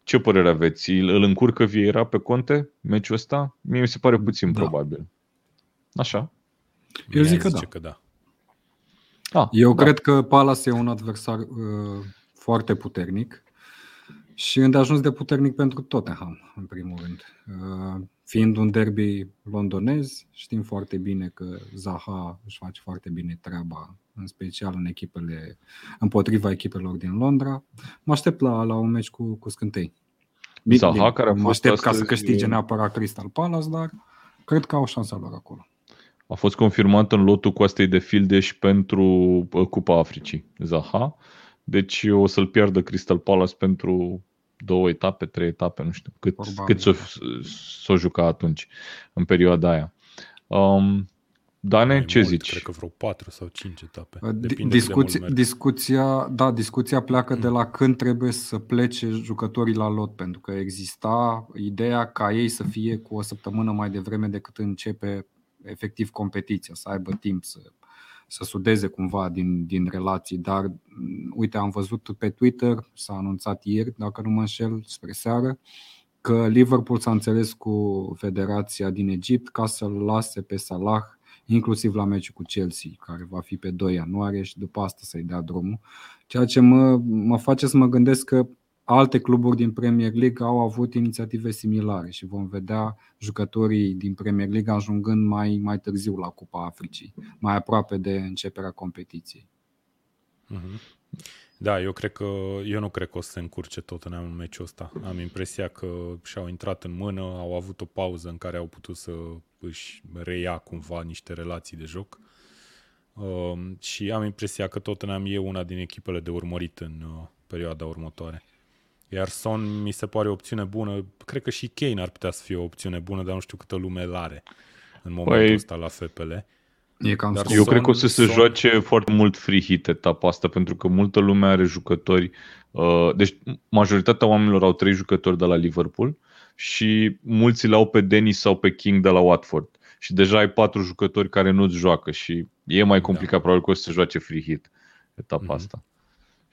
Ce părere aveți? Îl încurcă Vieira pe conte meciul ăsta? Mie mi se pare puțin da. probabil. Așa? Eu zic că da. că da. Ah, Eu da. cred că Palace e un adversar uh, foarte puternic și îndeajuns de puternic pentru Tottenham, în primul rând. Uh, fiind un derby londonez, știm foarte bine că Zaha își face foarte bine treaba, în special în echipele, împotriva echipelor din Londra. Mă aștept la, la un meci cu, cu scântei. Zaha, care a fost mă aștept astăzi... ca să câștige neapărat Crystal Palace, dar cred că au șansa lor acolo a fost confirmat în lotul cu astei de fildeș pentru uh, Cupa Africii, Zaha. Deci o să-l piardă Crystal Palace pentru două etape, trei etape, nu știu cât, cât s-o, s-o juca atunci, în perioada aia. Um, Dane, Mai ce mult, zici? Cred că vreo 4 sau 5 etape. Uh, Depinde Discuția, de discuția, da, discuția pleacă mm. de la când trebuie să plece jucătorii la lot, pentru că exista ideea ca ei să fie cu o săptămână mai devreme decât începe efectiv competiția, să aibă timp să, să sudeze cumva din, din relații. Dar, mm, uite, am văzut pe Twitter, s-a anunțat ieri, dacă nu mă înșel, spre seară, că Liverpool s-a înțeles cu Federația din Egipt ca să-l lase pe Salah inclusiv la meciul cu Chelsea, care va fi pe 2 ianuarie și după asta să-i dea drumul. Ceea ce mă, mă face să mă gândesc că alte cluburi din Premier League au avut inițiative similare și vom vedea jucătorii din Premier League ajungând mai, mai târziu la Cupa Africii, mai aproape de începerea competiției. Mhm. Da, eu cred că eu nu cred că o să se încurce tot în în meciul ăsta. Am impresia că și-au intrat în mână, au avut o pauză în care au putut să își reia cumva niște relații de joc. uh, și am impresia că Tottenham e una din echipele de urmărit în uh, perioada următoare. Iar Son mi se pare o opțiune bună. Cred că și Kane ar putea să fie o opțiune bună, dar nu știu câtă lume îl are în momentul păi, ăsta la FPL. E cam Dar eu Son, cred că o să se Son... joace foarte mult free hit etapa asta, pentru că multă lume are jucători. Uh, deci majoritatea oamenilor au trei jucători de la Liverpool și mulți le au pe Dennis sau pe King de la Watford. Și deja ai patru jucători care nu-ți joacă și e mai complicat, da. probabil că o să se joace free hit etapa mm-hmm. asta.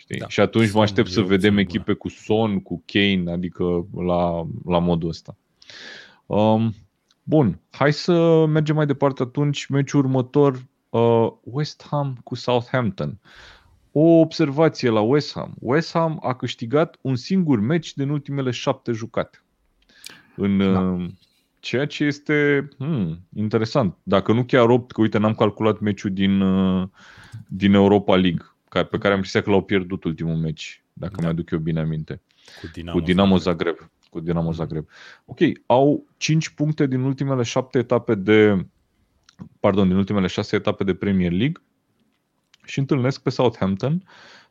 Știi? Da. Și atunci mă aștept să vedem echipe bună. cu Son, cu Kane, adică la, la modul ăsta. Um, bun, hai să mergem mai departe atunci. Meciul următor, uh, West Ham cu Southampton. O observație la West Ham. West Ham a câștigat un singur meci din ultimele șapte jucate. În, da. uh, ceea ce este hmm, interesant. Dacă nu chiar 8, că uite, n-am calculat meciul din, uh, din Europa League pe care am impresia că l-au pierdut ultimul meci, dacă da. mi-aduc eu bine aminte. Cu Dinamo, cu Dinamo Zagreb. Zagreb. Cu Dinamo Zagreb. Ok, au 5 puncte din ultimele 7 etape de pardon, din ultimele 6 etape de Premier League și întâlnesc pe Southampton,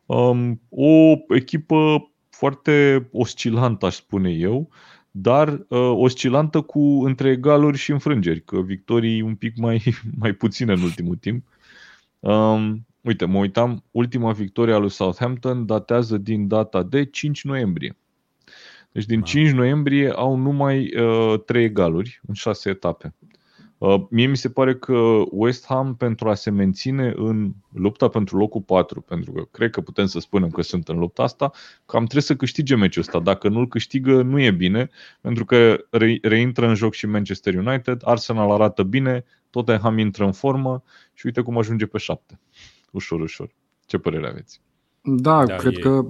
um, o echipă foarte oscilantă, aș spune eu, dar uh, oscilantă cu între egaluri și înfrângeri, că victorii un pic mai, mai puține în ultimul timp. Um, Uite, mă uitam, ultima victorie a lui Southampton datează din data de 5 noiembrie. Deci din 5 noiembrie au numai uh, 3 egaluri în 6 etape. Uh, mie mi se pare că West Ham pentru a se menține în lupta pentru locul 4, pentru că cred că putem să spunem că sunt în lupta asta, cam trebuie să câștige meciul ăsta. Dacă nu-l câștigă, nu e bine, pentru că re- reintră în joc și Manchester United, Arsenal arată bine, Tottenham intră în formă și uite cum ajunge pe 7 ușor, ușor. Ce părere aveți? Da, da cred e, că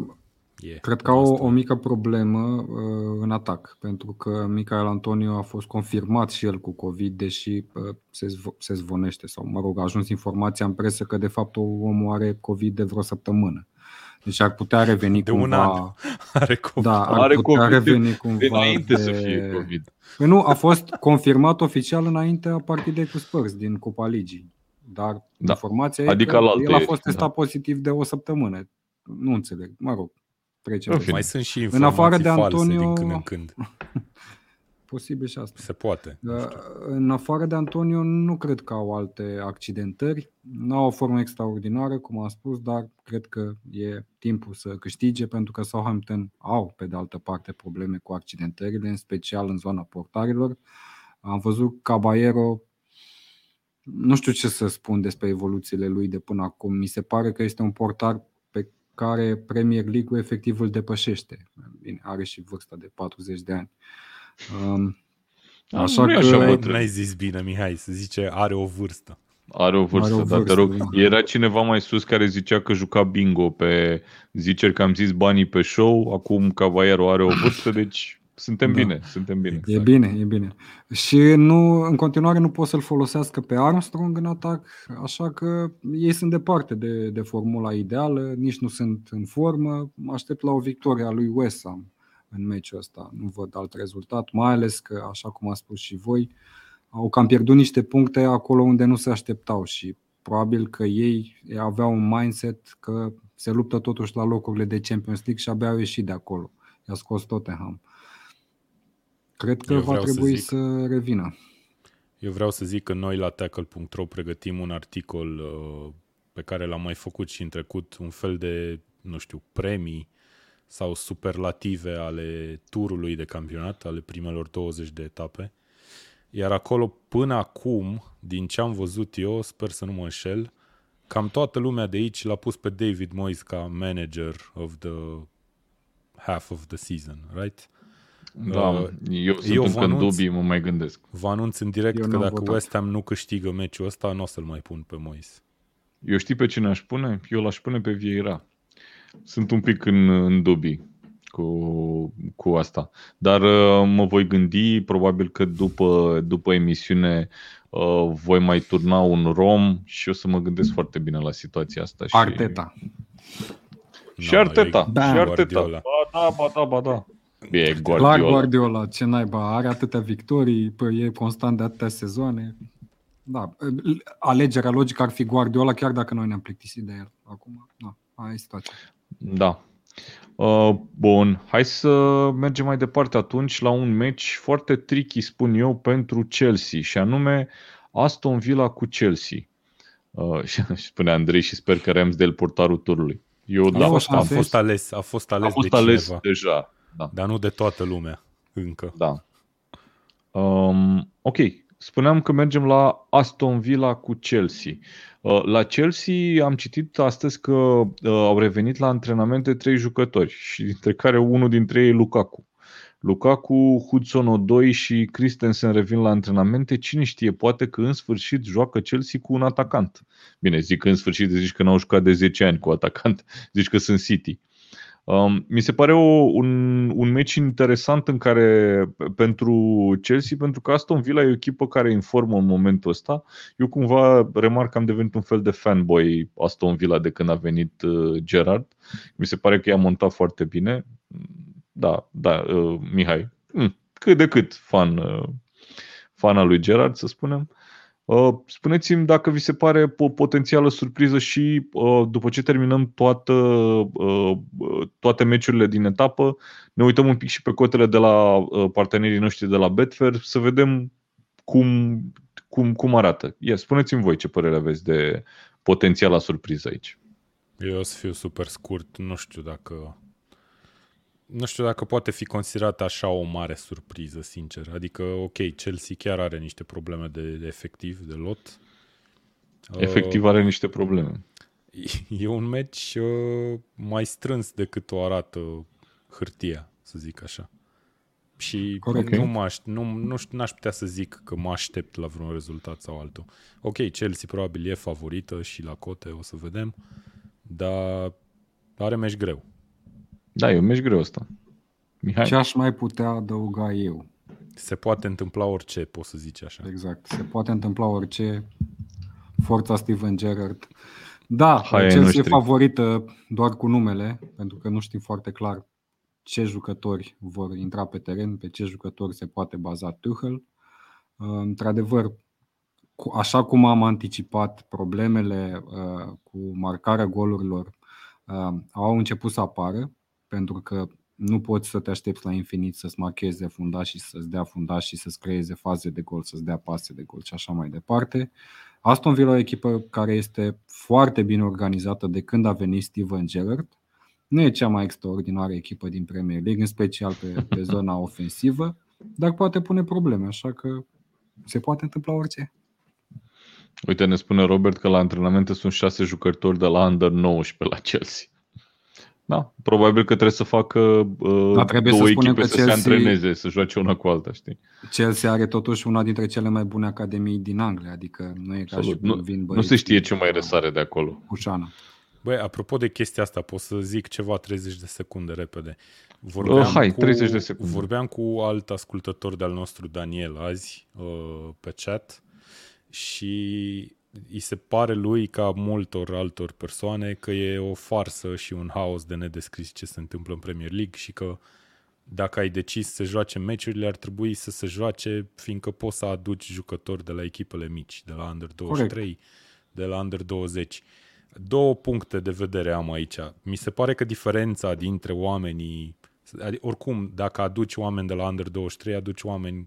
e, cred că au o, o mică problemă uh, în atac, pentru că Michael Antonio a fost confirmat și el cu COVID, deși uh, se, zv- se zvonește sau, mă rog, a ajuns informația în presă că de fapt omul are COVID de vreo săptămână. Deci ar putea reveni de cumva... un an are COVID. Da, ar are putea COVID reveni cumva înainte de... să fie COVID. Păi nu, a fost confirmat oficial înaintea partidei cu Spurs din Cupa Ligii. Dar da. informația adică e că el a fost testat da. pozitiv de o săptămână. Nu înțeleg. Mă rog, trecem. Mai sunt și informații în afară de Antonio... din când în când. Posibil și asta. Se poate. În afară de Antonio, nu cred că au alte accidentări. Nu au o formă extraordinară, cum am spus, dar cred că e timpul să câștige, pentru că Southampton au, pe de altă parte, probleme cu accidentările, în special în zona portarilor. Am văzut Caballero nu știu ce să spun despre evoluțiile lui de până acum. Mi se pare că este un portar pe care Premier League efectiv îl depășește. Bine, are și vârsta de 40 de ani. Um, așa nu că... Așa n-ai zis bine, Mihai, să zice are o vârstă. Are o vârstă, are o vârstă dar te rog, da. era cineva mai sus care zicea că juca bingo pe ziceri că am zis banii pe show, acum Cavallero are o vârstă, deci suntem da. bine, suntem bine. E bine, e bine. Și nu, în continuare nu pot să-l folosească pe Armstrong în atac, așa că ei sunt departe de, de formula ideală, nici nu sunt în formă. Mă aștept la o victorie a lui West Ham în meciul ăsta. Nu văd alt rezultat, mai ales că, așa cum a spus și voi, au cam pierdut niște puncte acolo unde nu se așteptau și probabil că ei aveau un mindset că se luptă totuși la locurile de Champions League și abia au ieșit de acolo. I-a scos Tottenham. Cred că Eu va trebui să, zic, să revină. Eu vreau să zic că noi la tackle.ro pregătim un articol uh, pe care l-am mai făcut și în trecut, un fel de, nu știu, premii sau superlative ale turului de campionat, ale primelor 20 de etape. Iar acolo, până acum, din ce am văzut eu, sper să nu mă înșel, cam toată lumea de aici l-a pus pe David Moyes ca manager of the half of the season, right? Da, uh, eu sunt eu încă anunț, în dubii, mă mai gândesc. Vă anunț în direct eu că dacă votat. West Ham nu câștigă meciul ăsta, nu o să-l mai pun pe Mois. Eu știi pe cine aș pune? Eu l-aș pune pe Vieira. Sunt un pic în, în dubii cu, cu asta. Dar uh, mă voi gândi, probabil că după, după emisiune uh, voi mai turna un rom și o să mă gândesc foarte bine la situația asta. Și... Arteta. Și no, Arteta. Da. Și Arteta. Ba da, ba da, ba da. E Guardiola. Clar Guardiola, ce naiba, are atâtea victorii, păi e constant de atâtea sezoane. da, alegerea logică ar fi Guardiola, chiar dacă noi ne-am plictisit de el. Acum, da, aia e situația. Da. Uh, bun, hai să mergem mai departe atunci la un match foarte tricky, spun eu, pentru Chelsea și anume Aston Villa cu Chelsea. Uh, și spune Andrei și sper că Ramsdale portarul turului. Eu, da, a, fost, a fost ales, a fost ales, a fost de ales cineva, deja. Da. Dar nu de toată lumea încă. Da. Um, ok, spuneam că mergem la Aston Villa cu Chelsea. Uh, la Chelsea am citit astăzi că uh, au revenit la antrenamente trei jucători și dintre care unul dintre ei e Lukaku. Lukaku, Hudson Odoi și Christensen revin la antrenamente. Cine știe, poate că în sfârșit joacă Chelsea cu un atacant. Bine, zic că în sfârșit, zici că n-au jucat de 10 ani cu atacant, zici că sunt City. Um, mi se pare o, un, un meci interesant în care pentru Chelsea, pentru că Aston Villa e o echipă care informă în momentul ăsta. Eu cumva remarc că am devenit un fel de fanboy Aston Villa de când a venit uh, Gerard. Mi se pare că i-a montat foarte bine. Da, da, uh, Mihai, mm, cât de cât fan, uh, fan al lui Gerard, să spunem. Uh, Uh, spuneți-mi dacă vi se pare o potențială surpriză și uh, după ce terminăm toată, uh, toate meciurile din etapă, ne uităm un pic și pe cotele de la partenerii noștri de la Betfair să vedem cum, cum, cum arată. Ia, spuneți-mi voi ce părere aveți de potențiala surpriză aici. Eu o să fiu super scurt, nu știu dacă nu știu dacă poate fi considerat așa o mare surpriză, sincer. Adică, ok, Chelsea chiar are niște probleme de, de efectiv, de lot. Efectiv uh, are niște probleme. E un meci uh, mai strâns decât o arată hârtia, să zic așa. Și Corect. nu, mă aș, nu, nu știu, n-aș putea să zic că mă aștept la vreun rezultat sau altul. Ok, Chelsea probabil e favorită și la cote o să vedem, dar are meci greu. Da, e un meci greu ăsta. Mihai? Ce aș mai putea adăuga eu? Se poate întâmpla orice, poți să zici așa. Exact, se poate întâmpla orice. Forța Steven Gerrard. Da, Hai Chelsea e favorită doar cu numele, pentru că nu știm foarte clar ce jucători vor intra pe teren, pe ce jucători se poate baza Tuchel. Într-adevăr, așa cum am anticipat, problemele uh, cu marcarea golurilor uh, au început să apară pentru că nu poți să te aștepți la infinit să-ți marcheze fundaș și să-ți dea fundaș și să-ți creeze faze de gol, să-ți dea pase de gol și așa mai departe. Aston Villa e o echipă care este foarte bine organizată de când a venit Steven Gerrard. Nu e cea mai extraordinară echipă din Premier League, în special pe, pe zona ofensivă, dar poate pune probleme, așa că se poate întâmpla orice. Uite, ne spune Robert că la antrenamente sunt șase jucători de la Under 19 la Chelsea. Da, probabil că trebuie să facă uh, da, trebuie două să echipe că să Chelsea, se antreneze, să joace una cu alta, știi? Chelsea are totuși una dintre cele mai bune academii din Anglia, adică nu e ca și nu, vin Nu se știe ce mai răsare de acolo. Ușana. Băi, apropo de chestia asta, pot să zic ceva 30 de secunde repede. Vorbeam uh, hai, cu, 30 de secunde. Vorbeam cu alt ascultător de-al nostru, Daniel, azi, uh, pe chat și îi se pare lui, ca multor altor persoane, că e o farsă și un haos de nedescris ce se întâmplă în Premier League și că dacă ai decis să joace meciurile, ar trebui să se joace, fiindcă poți să aduci jucători de la echipele mici, de la Under 23, Corect. de la Under 20. Două puncte de vedere am aici. Mi se pare că diferența dintre oamenii, oricum, dacă aduci oameni de la Under 23, aduci oameni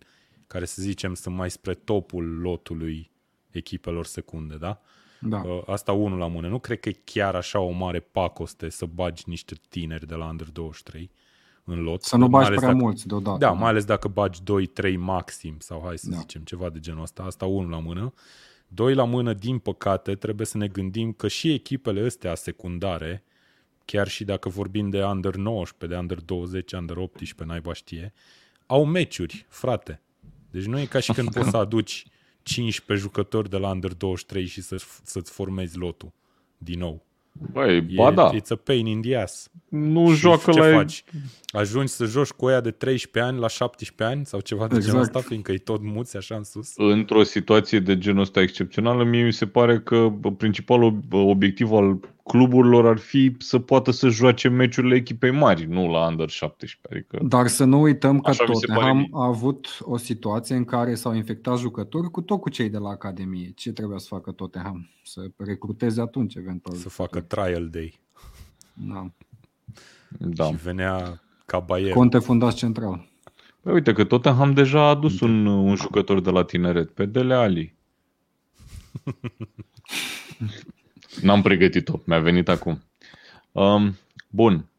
care, să zicem, sunt mai spre topul lotului echipelor secunde, da? Da. Asta unul la mână. Nu cred că e chiar așa o mare pacoste să bagi niște tineri de la Under 23 în lot. Să nu bagi prea dacă, mulți deodată. Da, da, mai ales dacă bagi 2-3 maxim sau hai să da. zicem ceva de genul ăsta. Asta unul la mână. Doi la mână, din păcate, trebuie să ne gândim că și echipele astea secundare, chiar și dacă vorbim de Under 19, de Under 20, Under 18, naiba știe, au meciuri, frate. Deci nu e ca și când poți să aduci 15 jucători de la Under 23 și să, să-ți formezi lotul din nou. Băi, ba da. It's a pain in the ass. Nu și joacă ce la... faci? Ajungi să joci cu ea de 13 ani la 17 ani sau ceva de exact. genul ăsta, fiindcă e tot muți așa în sus? Într-o situație de genul ăsta excepțională, mie mi se pare că principalul obiectiv al cluburilor ar fi să poată să joace meciurile echipei mari, nu la Under 17. Adică... Dar să nu uităm că Tottenham a avut o situație în care s-au infectat jucători cu tot cu cei de la Academie. Ce trebuia să facă Tottenham? Să recruteze atunci, eventual. Să facă trial day. Da. Da. Și venea Caballero. Conte fundaș central. Păi uite că Tottenham deja a adus un, un jucător de la tineret, pe Dele Ali. N-am pregătit-o, mi-a venit acum. Um, bun.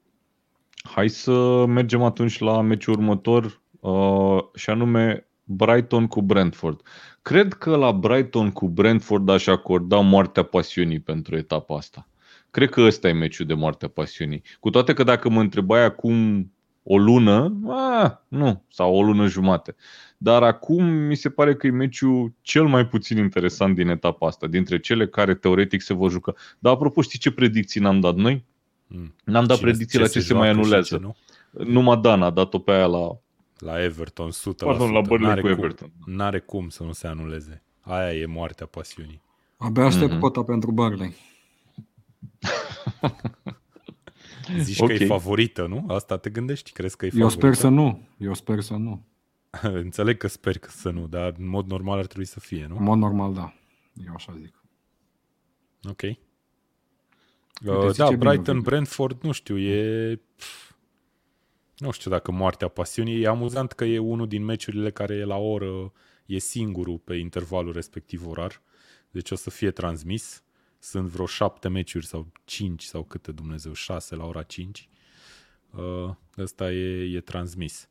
Hai să mergem atunci la meciul următor uh, și anume Brighton cu Brentford. Cred că la Brighton cu Brentford aș acorda moartea pasiunii pentru etapa asta. Cred că ăsta e meciul de moartea pasiunii. Cu toate că dacă mă întrebai acum o lună, a, nu, sau o lună jumate. Dar acum mi se pare că e meciul cel mai puțin interesant din etapa asta, dintre cele care teoretic se vor juca. Dar apropo, știi ce predicții n-am dat noi? Mm. N-am dat Cine, predicții ce la ce se, se mai anulează. Ce, nu? Numai Dan a dat-o pe aia la... La Everton, 100%. Pardon, la n-are cu Everton. Cum, n-are cum să nu se anuleze. Aia e moartea pasiunii. Abia aștept mm-hmm. cota pentru Barley. Zici okay. că e favorită, nu? Asta te gândești? Crezi că e favorită? Eu sper să nu. Eu sper să nu. Înțeleg că sper că să nu, dar în mod normal ar trebui să fie, nu? În mod normal, da. Eu așa zic. Ok. uh, da, Brighton, Brentford, nu știu, e... Nu știu dacă moartea pasiunii. E amuzant că e unul din meciurile care e la oră, e singurul pe intervalul respectiv orar. Deci o să fie transmis. Sunt vreo șapte meciuri sau cinci sau câte Dumnezeu, șase la ora cinci. Uh, ăsta e, e transmis.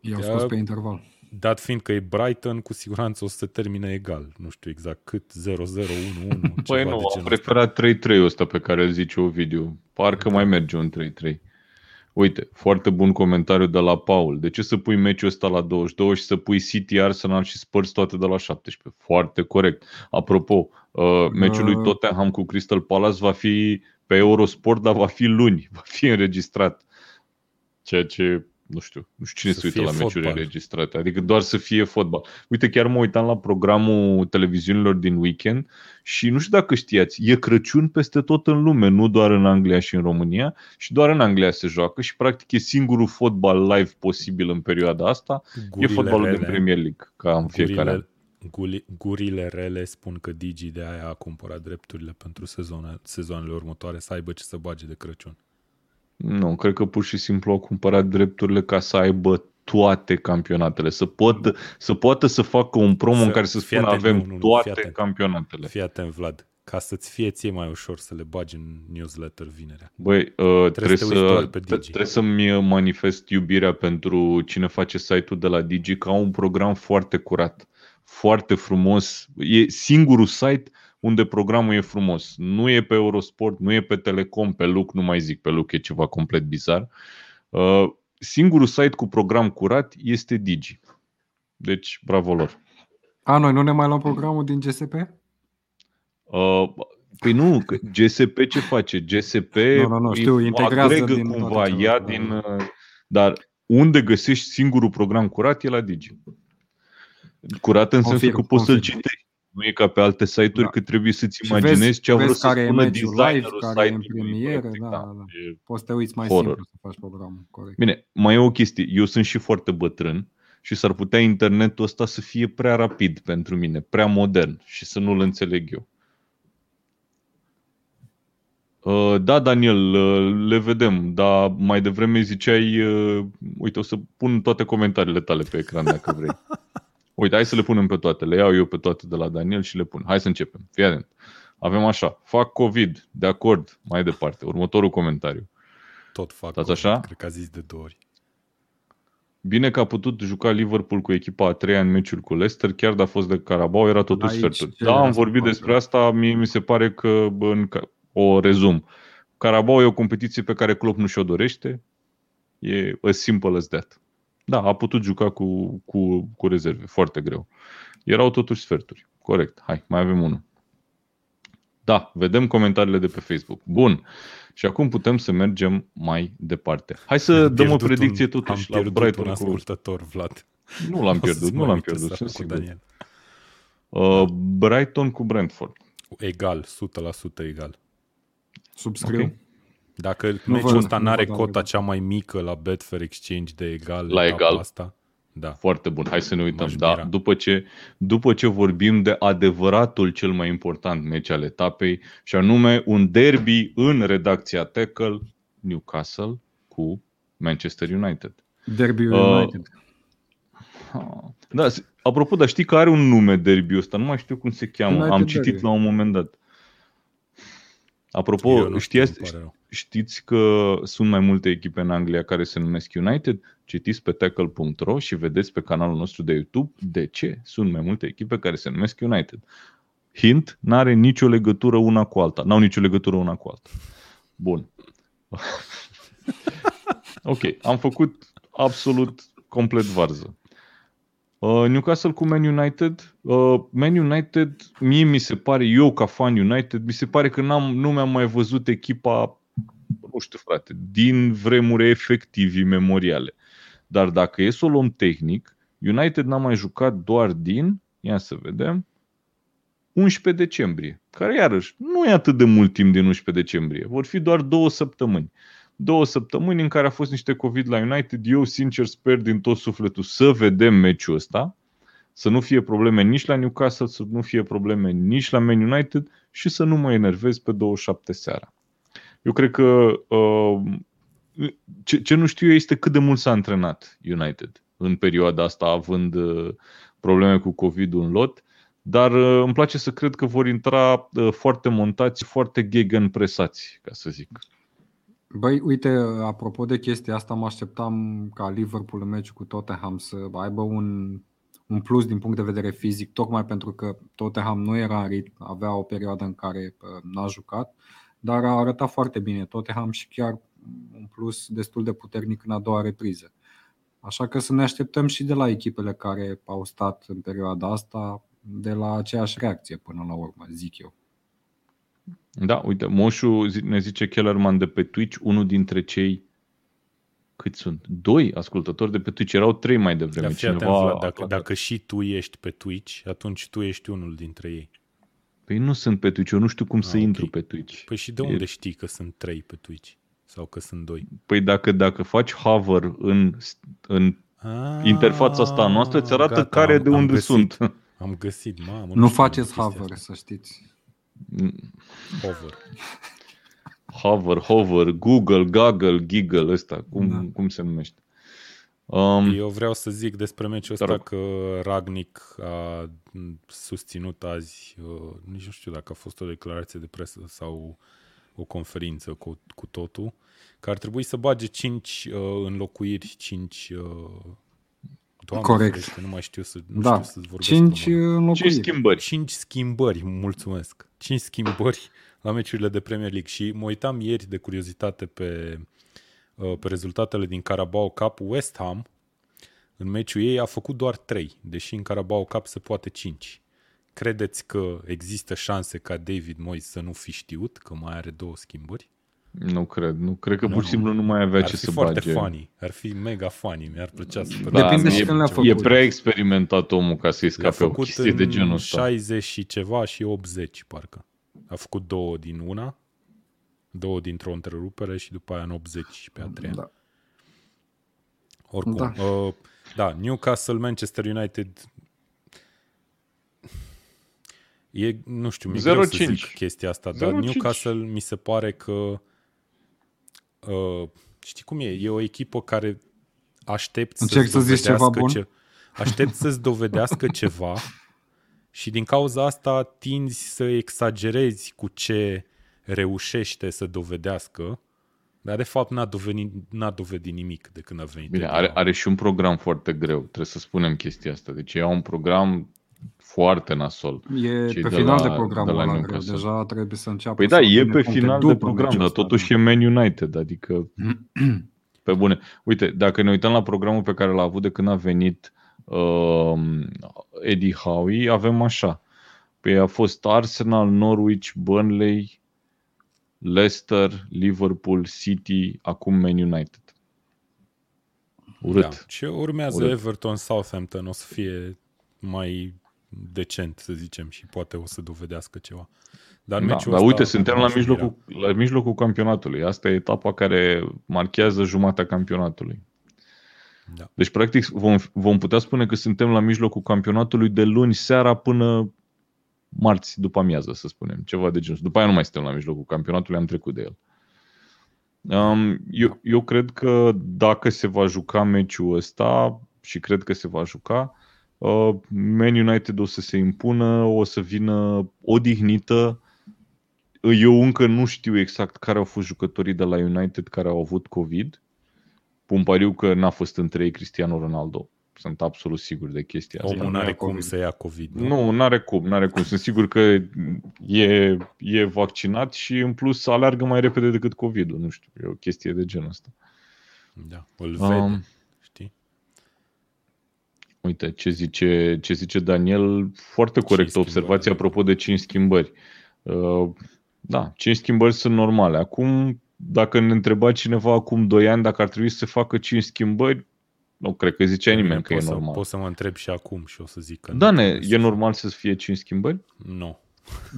I-au uh, scos pe interval. Dat fiind că e Brighton, cu siguranță o să se termine egal. Nu știu exact cât, 0-0, 1-1, Păi nu, am preferat 3-3 ăsta pe care îl zice Ovidiu. Parcă da. mai merge un 3-3. Uite, foarte bun comentariu de la Paul. De ce să pui meciul ăsta la 22 și să pui City, Arsenal și Spurs toate de la 17? Foarte corect. Apropo, uh, meciul lui uh. Tottenham cu Crystal Palace va fi pe Eurosport, dar va fi luni, va fi înregistrat. Ceea ce nu știu, nu știu cine să se uită la meciuri înregistrate, adică doar să fie fotbal. Uite, chiar mă uitam la programul televiziunilor din weekend și nu știu dacă știați, e Crăciun peste tot în lume, nu doar în Anglia și în România și doar în Anglia se joacă și practic e singurul fotbal live posibil în perioada asta, gurile e fotbalul rele. din Premier League, ca în fiecare an. Gurile rele spun că Digi de aia a cumpărat drepturile pentru sezoane, sezoanele următoare să aibă ce să bage de Crăciun. Nu, cred că pur și simplu au cumpărat drepturile ca să aibă toate campionatele, să, pot, să poată să facă un promo să, în care să spună avem nu, nu, toate fii atent, campionatele. Fii atent, Vlad, ca să-ți fie ție mai ușor să le bagi în newsletter vinerea. Băi, uh, trebuie, trebuie, să, trebuie să-mi manifest iubirea pentru cine face site-ul de la Digi ca un program foarte curat, foarte frumos. E singurul site unde programul e frumos. Nu e pe Eurosport, nu e pe Telecom, pe Luc, nu mai zic, pe Luc e ceva complet bizar. Uh, singurul site cu program curat este Digi. Deci, bravo lor. A, noi nu ne mai luăm programul din GSP? Uh, păi nu, GSP ce face? GSP nu, nu, nu, știu, integrează din cumva, ia din... Uh, dar unde găsești singurul program curat e la Digi. Curat în sensul că poți să-l citești nu e ca pe alte site-uri da. că trebuie să-ți imaginezi vezi, ce a vrut să spună designerul care e în premieră, da, da, da. Poți să te uiți mai horror. simplu să faci programul. Corect. Bine, mai e o chestie. Eu sunt și foarte bătrân și s-ar putea internetul ăsta să fie prea rapid pentru mine, prea modern și să nu-l înțeleg eu. Uh, da, Daniel, uh, le vedem, dar mai devreme ziceai, uh, uite, o să pun toate comentariile tale pe ecran dacă vrei. Uite, hai să le punem pe toate. Le iau eu pe toate de la Daniel și le pun. Hai să începem. Fii atent. Avem așa. Fac COVID. De acord. Mai departe. Următorul comentariu. Tot fac COVID. așa? Cred că a zis de două ori. Bine că a putut juca Liverpool cu echipa a treia în meciul cu Leicester, chiar dacă a fost de Carabao, era totuși sferturi. Da, am vorbit despre asta, mie mi se pare că, în, o rezum, Carabao e o competiție pe care Klopp nu și-o dorește, e a simple as that. Da, a putut juca cu, cu, cu rezerve, foarte greu. Erau totuși sferturi. Corect. Hai, mai avem unul. Da, vedem comentariile de pe Facebook. Bun. Și acum putem să mergem mai departe. Hai să am dăm o predicție un, totuși la Brighton un ascultător, cu... Vlad. Nu l-am pierdut, nu l-am pierdut, sunt sigur. Daniel. Uh, Brighton cu Brentford. Egal, 100% egal. Subscriu. Okay. Dacă nu meciul ăsta nu are cota cea mai mică la Betfair Exchange de egal la egal. asta, da. Foarte bun. Hai să ne uităm. Da, după, ce, după ce vorbim de adevăratul cel mai important meci al etapei, și anume un derby în redacția Tackle, Newcastle cu Manchester United. Derby uh, United. Uh, da, apropo, dar știi că are un nume derby ăsta, nu mai știu cum se cheamă. United Am citit derby. la un moment dat. Apropo, știați, știți că sunt mai multe echipe în Anglia care se numesc United? Citiți pe tackle.ro și vedeți pe canalul nostru de YouTube de ce sunt mai multe echipe care se numesc United. Hint, n-are nicio legătură una cu alta. N-au nicio legătură una cu alta. Bun. ok, am făcut absolut complet varză. Uh, Newcastle cu Man United. Uh, Man United, mie mi se pare, eu ca fan United, mi se pare că n-am, nu mi-am mai văzut echipa, nu știu frate, din vremuri efectiv imemoriale. Dar dacă e să o luăm tehnic, United n-a mai jucat doar din, ia să vedem, 11 decembrie, care iarăși nu e atât de mult timp din 11 decembrie, vor fi doar două săptămâni două săptămâni în care a fost niște COVID la United. Eu sincer sper din tot sufletul să vedem meciul ăsta, să nu fie probleme nici la Newcastle, să nu fie probleme nici la Man United și să nu mă enervez pe 27 seara. Eu cred că uh, ce, ce nu știu eu este cât de mult s-a antrenat United în perioada asta, având uh, probleme cu COVID-ul în lot, dar uh, îmi place să cred că vor intra uh, foarte montați, foarte gegen presați, ca să zic. Băi, uite, apropo de chestia asta, mă așteptam ca Liverpool în meciul cu Tottenham să aibă un, un plus din punct de vedere fizic, tocmai pentru că Tottenham nu era în ritm, avea o perioadă în care n-a jucat, dar a arătat foarte bine Tottenham și chiar un plus destul de puternic în a doua repriză. Așa că să ne așteptăm și de la echipele care au stat în perioada asta de la aceeași reacție până la urmă, zic eu. Da, uite, Moșu ne zice Kellerman de pe Twitch, unul dintre cei cât sunt? Doi ascultători de pe Twitch, erau trei mai devreme. Da, Cineva atent, Vlad, dacă, dacă și tu ești pe Twitch, atunci tu ești unul dintre ei. Păi nu sunt pe Twitch, eu nu știu cum ah, să okay. intru pe Twitch. Păi și de unde e... știi că sunt trei pe Twitch? Sau că sunt doi? Păi dacă, dacă faci hover în, în ah, interfața asta noastră, îți arată gata, care am, de unde găsit, sunt. Am găsit, mamă. Nu, nu faceți hover, să știți. Hover. Hover, hover, Google, Google, Giggle, ăsta, cum, da. cum se numește. Um, Eu vreau să zic despre meciul ăsta că Ragnic a susținut azi, uh, nici nu știu dacă a fost o declarație de presă sau o conferință cu, cu totul, că ar trebui să bage 5 uh, înlocuiri, 5 uh, Doamne Corect. Ferește, nu mai știu să, nu da. știu să vorbesc. 5 5 schimbări. 5 schimbări, mulțumesc. 5 schimbări la meciurile de Premier League și mă uitam ieri de curiozitate pe, uh, pe rezultatele din Carabao Cup. West Ham în meciul ei a făcut doar 3, deși în Carabao Cup se poate 5. Credeți că există șanse ca David Moyes să nu fi știut că mai are două schimbări? Nu cred. Nu cred că nu, pur și simplu nu mai avea ar ce să foarte bage. funny. Ar fi mega funny. Mi-ar plăcea să da, Depinde și când le-a făcut. E prea experimentat omul ca să-i scape o chestie de genul ăsta. 60 și ceva și 80, parcă. A făcut două din una, două dintr-o întrerupere și după aia în 80 pe a treia. Da. Oricum, da. Uh, da, Newcastle, Manchester United E, nu știu, mi-e greu să zic chestia asta, dar Newcastle mi se pare că uh, știi cum e? E o echipă care aștept să să zici ceva bun? Ce, aștept să-ți dovedească ceva și din cauza asta tinzi să exagerezi cu ce reușește să dovedească, dar de fapt n-a dovedit, n-a dovedit nimic de când a venit. Bine, are, are și un program foarte greu, trebuie să spunem chestia asta. Deci e un program foarte nasol. E pe final la, de program de la greu. Deja trebuie să înceapă Păi da, e pe final de program, dar totuși e Man United, adică pe bune. Uite, dacă ne uităm la programul pe care l-a avut de când a venit uh, Eddie Howe, avem așa. Păi a fost Arsenal, Norwich, Burnley, Leicester, Liverpool, City, acum Man United. Urât. Da. Ce urmează Urât. Everton, Southampton o să fie mai decent, să zicem, și poate o să dovedească ceva. Dar, Da, meciul dar ăsta uite, suntem la m-aș mira. mijlocul, la mijlocul campionatului. Asta e etapa care marchează jumatea campionatului. Da. Deci, practic, vom, vom putea spune că suntem la mijlocul campionatului de luni seara până marți după amiază, să spunem. Ceva de genul. După aia nu mai suntem la mijlocul campionatului, am trecut de el. Um, eu, eu cred că dacă se va juca meciul ăsta, și cred că se va juca, uh, Man United o să se impună, o să vină odihnită. Eu încă nu știu exact care au fost jucătorii de la United care au avut COVID. Pun pariu că n-a fost între ei Cristiano Ronaldo. Sunt absolut sigur de chestia asta. Omul nu n-are ia cum COVID. să ia COVID. Nu? Nu, n-are cum, n-are cum. Sunt sigur că e, e vaccinat și în plus alergă mai repede decât COVID-ul. Nu știu, e o chestie de genul ăsta. Da, îl vede, Um, știi? Uite, ce zice, ce zice Daniel, foarte corectă schimbări. observație apropo de 5 schimbări. Uh, Da, 5 schimbări sunt normale. Acum, dacă ne întreba cineva acum 2 ani dacă ar trebui să se facă 5 schimbări, nu cred că zicea nimeni că e pot să, normal. Pot să mă întreb și acum și o să zic că Da, nu ne, trebuie să e fie. normal să fie 5 schimbări? Nu.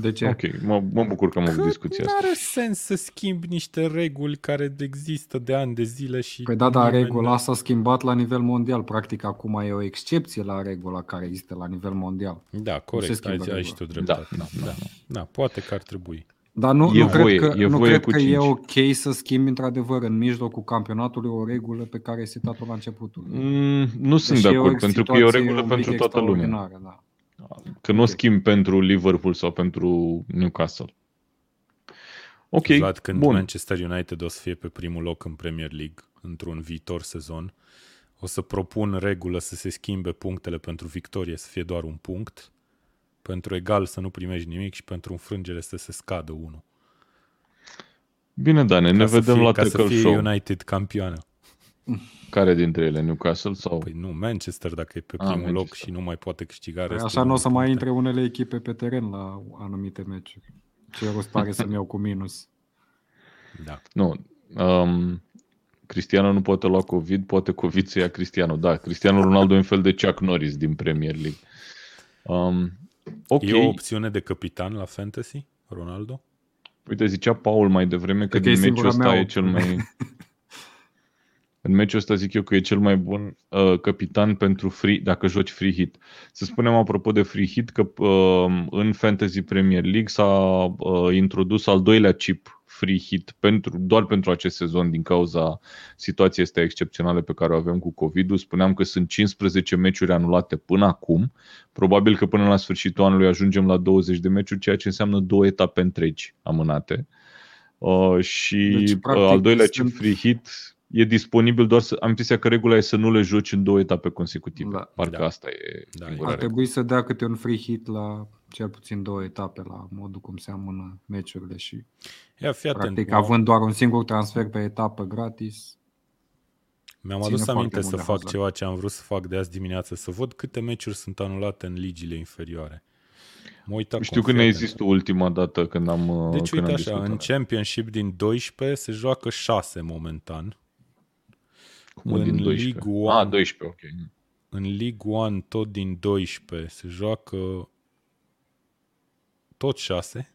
De ce? Ok, mă, mă bucur că am avut Că discuția nu asta. are sens să schimbi niște reguli care există de ani de zile și... Păi da, dar nimeni regula nu- s-a schimbat la nivel mondial. Practic acum e o excepție la regula care există la nivel mondial. Da, corect, schimbă ai, ai regula. și tu Da, dreptate. da, da. da, poate că ar trebui. Dar nu, E nu voie, cred că, e nu voie cred cu că e cinci. ok să schimbi într-adevăr în mijlocul campionatului o regulă pe care ai setat-o la începutul. Mm, nu sunt Deși de acord, pentru că e o situație regulă un pic pentru toată lumea. extraordinară, Da. Că nu o schimb pentru Liverpool sau pentru Newcastle. Ok, Vlad, când bun. Manchester United o să fie pe primul loc în Premier League într-un viitor sezon, o să propun regulă să se schimbe punctele pentru victorie să fie doar un punct, pentru egal să nu primești nimic și pentru înfrângere să se scadă unul. Bine, Dane, ne Ca să vedem fie, la ca să Tackle fie Show. United campioană. Care dintre ele? Newcastle sau... Păi nu, Manchester dacă e pe Ah, primul loc Manchester. și nu mai poate câștiga Păi restul. așa nu o să din mai puncte. intre unele echipe pe teren la anumite meciuri. Ce rost pare să-mi iau cu minus. Da. Nu. Um, Cristiano nu poate lua COVID, poate COVID să ia Cristiano. Da, Cristiano Ronaldo e un fel de Chuck Norris din Premier League. Um, ok, E o opțiune de capitan la fantasy, Ronaldo? uite, zicea Paul mai devreme că Cred că e din meciul singura ăsta mea e cel opțiune. mai... În meciul ăsta zic eu că e cel mai bun uh, capitan pentru free, dacă joci free hit. Să spunem apropo de free hit că uh, în Fantasy Premier League s-a uh, introdus al doilea chip free hit pentru, doar pentru acest sezon din cauza situației astea excepționale pe care o avem cu COVID-ul. Spuneam că sunt 15 meciuri anulate până acum. Probabil că până la sfârșitul anului ajungem la 20 de meciuri, ceea ce înseamnă două etape întregi amânate. Uh, și Deci, deci, practic, al doilea chip sunt- free hit e disponibil doar să... Am impresia că regula e să nu le joci în două etape consecutive. Da. Parcă Da. asta e Da, singura Ar regulă. trebui să dea câte un free hit la cel puțin două etape la modul cum se amână meciurile și Ia, fii atent. practic m-am- având doar un singur transfer pe etapă gratis. Mi-am Ține adus foarte aminte mult să de fac Hazard. ceva ce am vrut să fac de azi dimineață, să văd câte meciuri sunt anulate în ligile inferioare. Mă uit acum, Știu că fii ne-ai atent. zis tu ultima dată când am Deci când uite am așa, discutat. în Championship din 12 se joacă 6 momentan. Cum mă, în din 12? League One. Ah, 12, ok. În League 1 tot din 12 se joacă tot 6.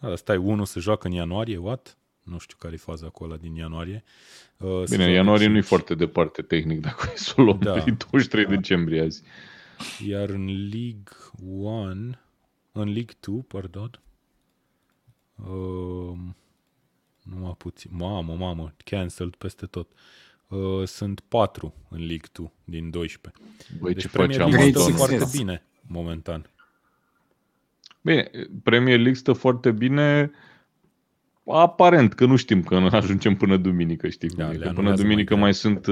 Da, stai, unul se joacă în ianuarie, what? Nu știu care e faza cu ăla din ianuarie. Uh, se Bine, joacă ianuarie nu e cinci. foarte departe tehnic, dacă e să o luăm Da. da. 23 decembrie azi. Iar în League 1, în League 2, pardon, um, numai puțin, mamă, mamă, cancelled peste tot. Uh, sunt 4 în League 2 din 12. Băi, Deci ce Premier face League Great stă Amazon? success. foarte bine momentan. Bine, Premier League stă foarte bine aparent, că nu știm că ajungem până duminică, știi cum Da, e, le că până anulează duminică mai mai sunt,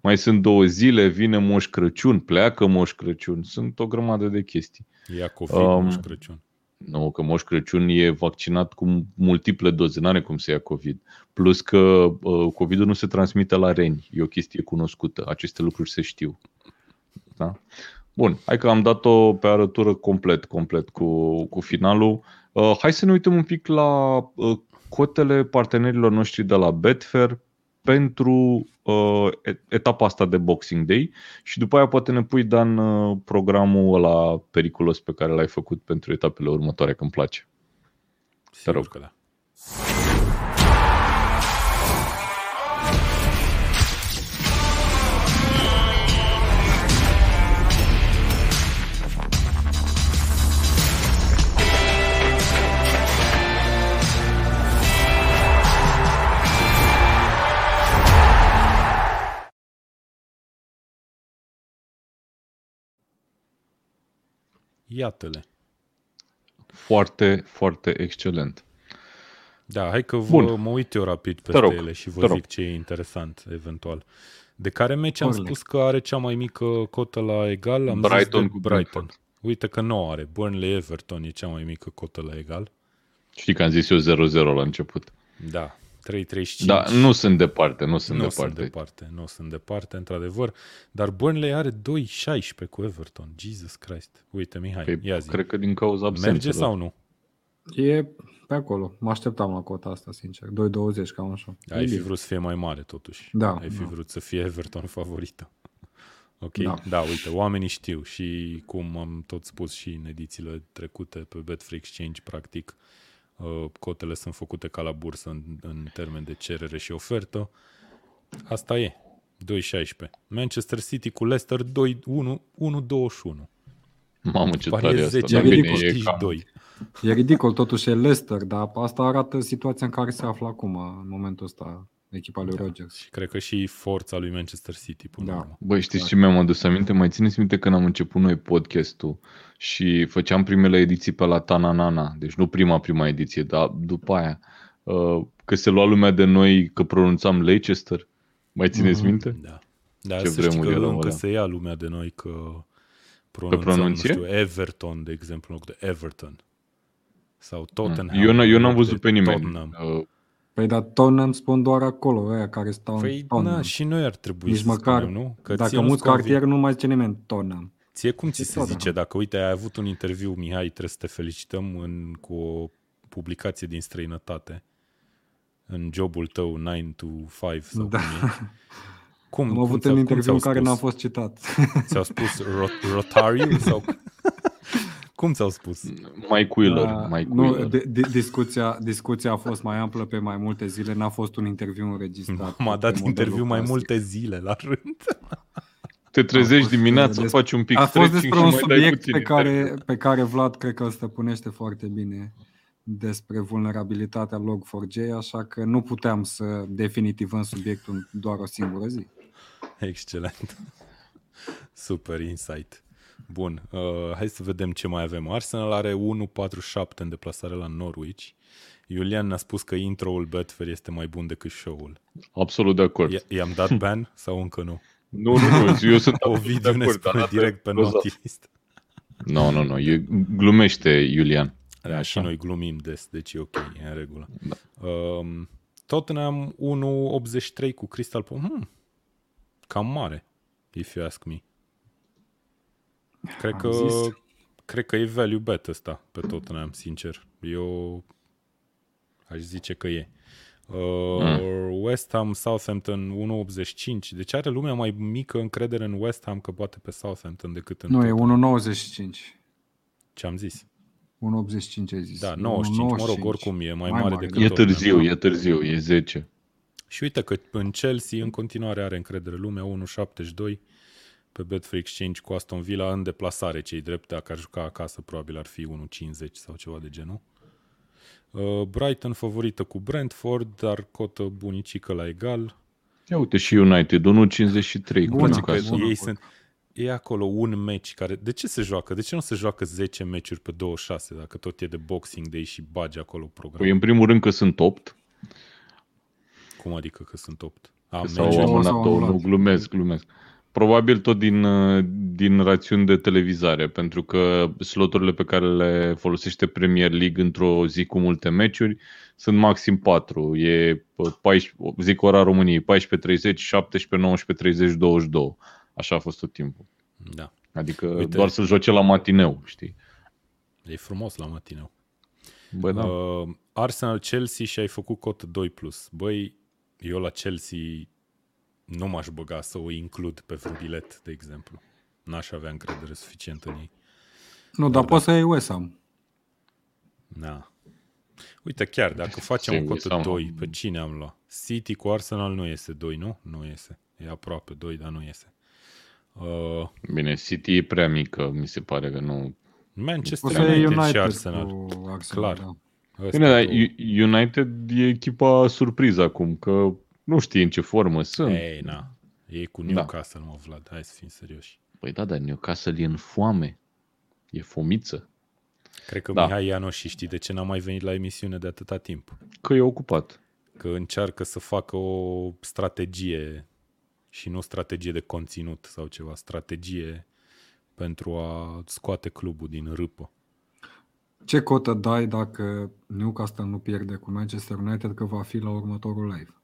mai sunt două zile, vine Moș Crăciun, pleacă Moș Crăciun, sunt o grămadă de chestii. Ia COVID, Um, Moș Crăciun. Nu, că Moș Crăciun e vaccinat cu multiple doze, n-are cum să ia COVID. Plus că uh, COVID-ul nu se transmite la reni, e o chestie cunoscută, aceste lucruri se știu. Da? Bun, hai că am dat-o pe arătură complet, complet cu, cu finalul. Uh, hai să ne uităm un pic la uh, cotele partenerilor noștri de la Betfair pentru uh, et- etapa asta de Boxing Day și după aia poate ne pui, Dan, uh, programul ăla periculos pe care l-ai făcut pentru etapele următoare, că îmi place. Sigur rog. că da. Iată-le. Foarte, foarte excelent. Da, hai că vă, Bun. mă uit eu rapid Te peste rog, ele și vă te zic rog. ce e interesant, eventual. De care meci am Orle. spus că are cea mai mică cotă la egal? Am Brighton zis de cu Brighton. Brentford. Uite că nu are. Burnley-Everton e cea mai mică cotă la egal. Știi că am zis eu 0-0 la început. Da, 3-35. Da, nu sunt departe, nu sunt nu departe. sunt departe, nu sunt departe, într-adevăr. Dar Burnley are 2-16 cu Everton. Jesus Christ. Uite, Mihai, Păi, ia zi. cred că din cauza absențelor. Merge sau nu? E pe acolo. Mă așteptam la cota asta, sincer. 2,20, cam așa. E Ai fi bine. vrut să fie mai mare, totuși. Da, Ai fi da. vrut să fie Everton favorită. Ok, Da. da. da, uite, oamenii știu și cum am tot spus și în edițiile trecute pe Betfair Exchange, practic, uh, cotele sunt făcute ca la bursă în, în termen de cerere și ofertă. Asta e, 2-16. Manchester City cu Leicester 2-1, 1-21. Mamă, ce Pare tare e asta. 10, Dar e bine, ridicol, e cam... 2. E ridicol, totuși e Leicester, dar asta arată situația în care se află acum, în momentul ăsta, echipa lui Rodgers. Și cred că și forța lui Manchester City până Da. la urmă. Băi, știți ce mi-am adus aminte? Mai țineți minte când am început noi podcastul și făceam primele ediții pe la Tananana, deci nu prima, prima ediție, dar după aia, uh, că se lua lumea de noi că pronunțam Leicester. Mai țineți Mhm. minte? Da. Dar Ce să știi vremuri că erau încă alea. se ia lumea de noi că pronunțăm, pronunție? nu știu, Everton, de exemplu, în loc de Everton. Sau Tottenham. Eu, n- eu în n-am loc văzut de pe nimeni. Tottenham. Uh, Păi dar Tottenham spun doar acolo, aia care stau Păi, în Tottenham. na, și noi ar trebui Nici să măcar, spunem, nu? Că dacă ție nu-ți muți convine. cartier, nu mai zice nimeni Tottenham. Ție cum ți E se Tottenham. zice? Dacă, uite, ai avut un interviu, Mihai, trebuie să te felicităm în, cu o publicație din străinătate în jobul tău 9 to 5 sau Da. cum e. Cum, Am cum avut ți-au- un cum interviu ți-au în care spus? n-am fost citat. Ți-au spus rot- Rotariu sau... Cum ți-au spus? Mike Wheeler. Da, Mike nu, Wheeler. di- di- discuția, discuția a fost mai amplă pe mai multe zile, n-a fost un interviu înregistrat. M-a pe dat modelul interviu mai clasic. multe zile la rând. Te trezești fost, dimineața, des- faci un pic A fost stretching despre și un mai dai subiect puțin pe care, interviu. pe care Vlad cred că îl stăpânește foarte bine despre vulnerabilitatea Log4j, așa că nu puteam să definitivăm subiectul în doar o singură zi. Excelent. Super insight. Bun, uh, hai să vedem ce mai avem. Arsenal are 1.47 în deplasare la Norwich. Iulian ne-a spus că intro-ul Betfair este mai bun decât show-ul. Absolut de acord. I- I-am dat ban sau încă nu? Nu, nu, nu, eu sunt O absolut de video ne acord, dar spune asta direct pe e grozav. notilist. Nu, nu, nu, e, glumește Iulian. Da, și noi glumim des, deci e ok, e în regulă. Da. Um, Tottenham 1.83 cu Crystal Palace. Hmm, cam mare, if you ask me. Cred Am că, zis. cred că e value bet ăsta pe Tottenham, sincer. Eu aș zice că e. Uh, Mm. West Ham, Southampton 1.85. Deci are lumea mai mică încredere în West Ham că poate pe Southampton decât în Nu, e Tottenham. 1,95. Ce am zis? 1,85 ai zis. Da, E 95, mă rog, 1,95. oricum e mai, Mai mare mare, decât E Tottenham. târziu, e târziu, e 10. Și uite că în Chelsea în continuare are încredere lumea, 1.72 pe Betfair Exchange cu Aston Villa în deplasare, cei drept, dacă ar juca acasă probabil ar fi 1.50 sau ceva de genul. Uh, Brighton favorită cu Brentford, dar cotă bunicică la egal. Ia uite și United, 1.53 cu Bună, Că Newcastle. bună. ei sunt, e acolo un meci care... De ce se joacă? De ce nu se joacă 10 meciuri pe 26 dacă tot e de Boxing Day și bagi acolo program? Păi în primul rând că sunt 8 Cum adică că sunt 8? A, sau meciuri? am- amânat s-au două, anulat. nu glumesc, glumesc. Probabil tot din, uh, din rațiuni de televizare, pentru că sloturile pe care le folosește Premier League într-o zi cu multe meciuri sunt maxim 4. E uh, 14, zic ora României, 14.30, 17, 19.30, 22. Așa a fost tot timpul. Da. Adică Uite. Uite. doar să joace la matineu, știi? E frumos la matineu. Bă, da. Uh, Arsenal Chelsea și ai făcut cot 2 plus. Băi, eu la Chelsea nu m-aș băga să o includ pe vreun bilet, de exemplu. N-aș avea încredere suficient în ei. Nu, dar poți să iei West Ham. Da. Uite, chiar, dacă facem Singur, o cotă sau- 2, pe cine am luat? City cu Arsenal nu iese 2, nu? Nu iese. E aproape 2, dar nu iese. Uh, Bine, City e prea mică, mi se pare că nu... O Manchester să e United, și United Arsenal. cu Arsenal. Clar. Da. Ăsta Bine, dar două. U- United e echipa surpriză acum, că nu știi în ce formă sunt. Ei, na. E cu Da. Newcastle, mă, Vlad. Hai să fim serioși. Păi da, dar Newcastle e în foame. E fomiță. Cred că Da. Mihai Ianoș și știi de ce n-a mai venit la emisiune de atâta timp. Că e ocupat. Că încearcă să facă o strategie și nu strategie de conținut sau ceva, strategie pentru a scoate clubul din râpă. Ce cotă dai dacă Newcastle nu pierde cu Manchester United că va fi la următorul live?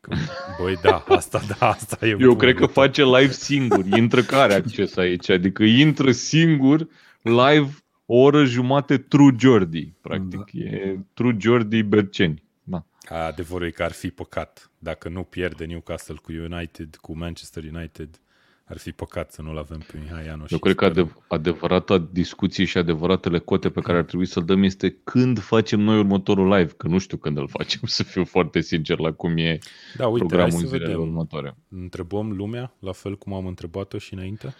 Că, băi, da, asta, da, asta e Eu bun. cred că face live singur. Intră care acces aici? Adică intră singur live o oră jumate True Jordi. Practic. Da. E True Jordi Berceni. Da. Adevărul e că ar fi păcat. Dacă nu pierde Newcastle cu United, cu Manchester United, ar fi păcat să nu-l avem pe Mihai Ianoș. Eu cred că Sperăm. adev- adevărata discuție și adevăratele cote pe care ar trebui să-l dăm este când facem noi următorul live, că nu știu când îl facem, să fiu foarte sincer la cum e Da, uite, hai programul să în zilele vedem. următoare. Întrebăm lumea, la fel cum am întrebat-o și înainte?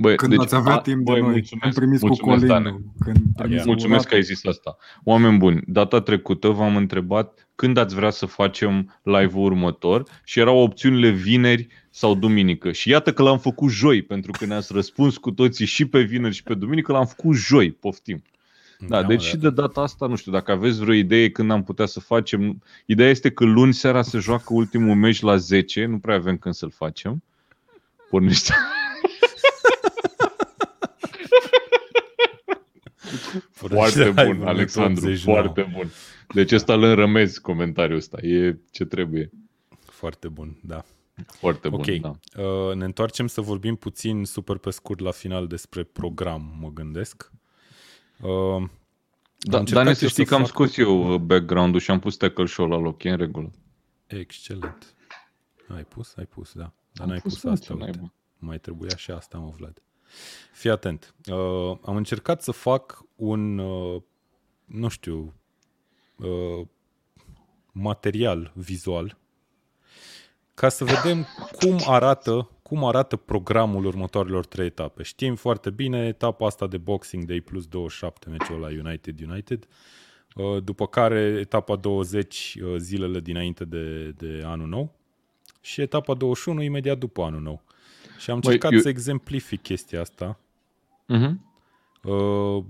Băi, Când ați avea timp de băi, noi, mulțumesc, am trimis cu mulțumesc, Dane. Colinu. Când trimis Mulțumesc cu că ai zis asta. Oameni buni, data trecută v-am întrebat când ați vrea să facem live-ul următor și erau opțiunile vineri sau duminică. Și iată că l-am făcut joi, pentru că ne-ați răspuns cu toții și pe vineri și pe duminică, l-am făcut joi, poftim. Da, mă, deci și de data asta, nu știu, dacă aveți vreo idee când am putea să facem. Ideea este că luni seara se joacă ultimul meci la 10, nu prea avem când să-l facem. Pornește. Foarte Live-ul bun, meu Alexandru, 89. foarte bun. Deci ăsta îl înrămezi comentariul ăsta. E ce trebuie. Foarte bun, da. Foarte bun, Ok, da. uh, ne întoarcem să vorbim puțin super pe scurt la final despre program, mă gândesc. Uh, Da, încercat dar ne să eu știi să că am fac- scos eu uh, background-ul și am pus tackle show la loc, e în regulă. excelent. Ai pus? Ai pus, da. Dar Am n-ai pus, pus, mă, asta, ce uite. naiba. Mai trebuia și asta, mă, Vlad. Fii atent. Uh, am încercat să fac un, uh, nu știu, uh, material vizual ca să vedem cum arată, cum arată programul următoarelor trei etape. Știm foarte bine etapa asta de Boxing Day plus 27 meciul la United United, uh, după care etapa 20 uh, zilele dinainte de, de anul nou și etapa 21 imediat după anul nou. Și am Băi, încercat eu- să exemplific chestia asta Mhm. Uh,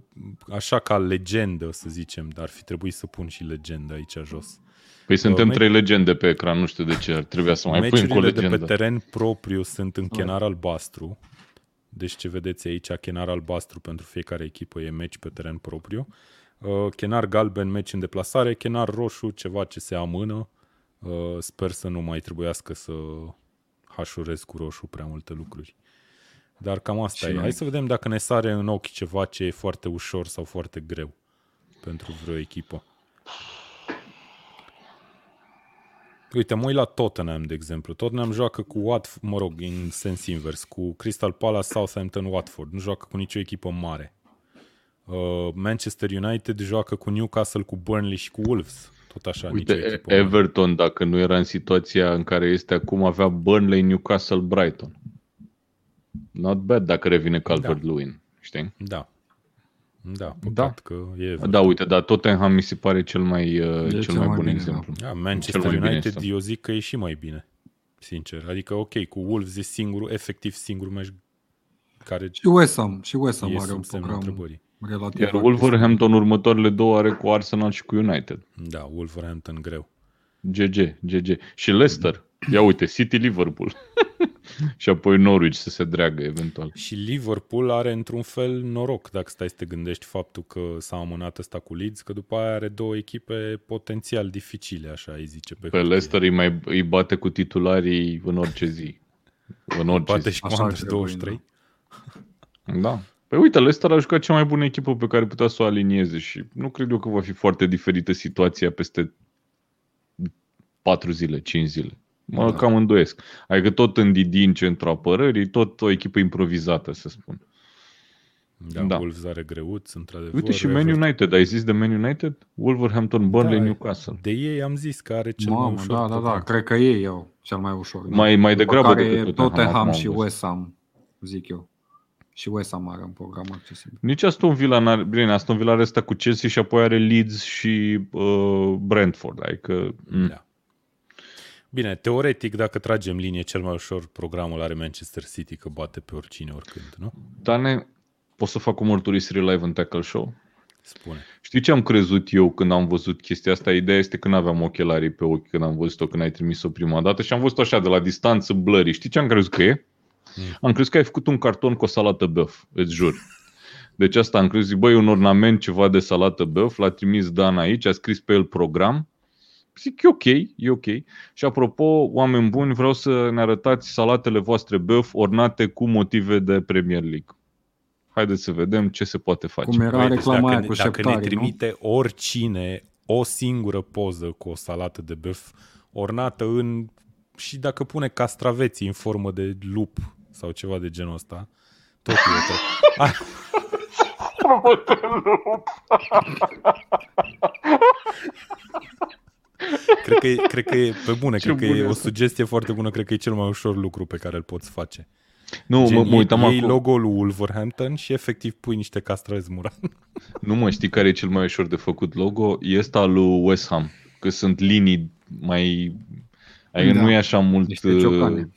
așa ca legendă, să zicem, dar ar fi trebuit să pun și legendă aici jos. Păi suntem me- trei legende pe ecran, nu știu de ce ar trebui să mai punem cu o Meciurile de pe legendă. teren propriu sunt în chenar albastru. Deci ce vedeți aici, chenar albastru pentru fiecare echipă e meci pe teren propriu. Uh, chenar galben, meci în deplasare, chenar roșu, ceva ce se amână. Uh, sper să nu mai trebuiască să hașurez cu roșu prea multe lucruri. Dar cam asta Și e. noi. Hai să vedem dacă ne sare în ochi ceva ce e foarte ușor sau foarte greu pentru vreo echipă. Uite, mă uit la Tottenham, de exemplu. Tottenham joacă cu Watford, mă rog, în sens invers, cu Crystal Palace, Southampton, Watford. Nu joacă cu nicio echipă mare. Uh, Manchester United joacă cu Newcastle, cu Burnley și cu Wolves. Tot așa, Uite, nicio echipă mare. Everton, dacă nu era în situația în care este acum, avea Burnley, Newcastle, Brighton. Not bad dacă revine Calvert-Lewin, știi? Da. Da, păcat Da. că e Everton. Da, uite, dar Tottenham mi se pare cel mai, uh, cel cel mai mai bun bine, exemplu. Da, Cel Manchester mai bine United, este. eu zic că e și mai bine. Sincer. Adică, ok, cu Wolves e singurul, efectiv singurul meci care Și West Ham, și West Ham e are un sub semnul program întrebării. relativ Iar accesibil. Wolverhampton următoarele două are cu Arsenal și cu United. Da, Wolverhampton greu. GG, GG. Și Leicester. Ia uite, City-Liverpool. și apoi Norwich să se dreagă eventual. Și Liverpool are într-un fel noroc, dacă stai să te gândești faptul că s-a amânat ăsta cu Leeds, că după aia are două echipe potențial dificile, așa îi zice pe, Pe hârtie. Leicester îi, mai, îi bate cu titularii în orice zi. În orice Poate zi. și cu Așa ar Under trebui, 23. Da. Păi uite, Leicester a jucat cea mai bună echipă pe care putea să o alinieze și nu cred eu că va fi foarte diferită situația peste 4 zile, 5 zile. Mă Da. cam îndoiesc. Adică tot în Didi în centrul apărării, tot o echipă improvizată, să spun. Da, da. Wolves are greuț, într-adevăr. Uite și Man United, ai zis de Man United? Wolverhampton, Burnley, da, Newcastle. De ei am zis că are cel Mamă, mai ușor. da, da, da, cred că ei au cel mai ușor. Mai, mai degrabă care decât e Tottenham, Tottenham acum și am văzut. West Ham, zic eu. Și West Ham are un program accesibil. Nici Aston Villa n-are, bine, Aston Villa are asta cu Chelsea și apoi are Leeds și uh, Brentford, adică mm. Da. Bine, teoretic, dacă tragem linie, cel mai ușor programul are Manchester City, că bate pe oricine, oricând, nu? Dane, pot să fac o mărturisire live în Tackle Show? Spune. Știi ce am crezut eu când am văzut chestia asta? Ideea este că nu aveam ochelarii pe ochi când am văzut-o, când ai trimis-o prima dată și am văzut așa de la distanță blurry. Știi ce am crezut că e? Mm. Am crezut că ai făcut un carton cu o salată băf, îți jur. Deci asta am crezut, zic, băi, un ornament ceva de salată băf, l-a trimis Dan aici, a scris pe el program. Zic, e ok, e ok. Și apropo, oameni buni, vreau să ne arătați salatele voastre băf ornate cu motive de Premier League. Haideți să vedem ce se poate face. Cum era Băi, deci reclama dacă, aia cu dacă ne șeptare, nu? trimite oricine o singură poză cu o salată de băf ornată în... și dacă pune castraveții în formă de lup sau ceva de genul ăsta, tot e o tre- Cred că, e, cred că e, pe bune, Ce cred că bun e e o asta. sugestie foarte bună, cred că e cel mai ușor lucru pe care îl poți face. Nu, Gen, mă, mă uitam iei acum. logo-ul lui Wolverhampton și efectiv pui niște castraveți murat. Nu mă știi care e cel mai ușor de făcut logo? E ăsta al lui West Ham. Că sunt linii mai... Adică Da. nu e așa mult... Niște ciocane.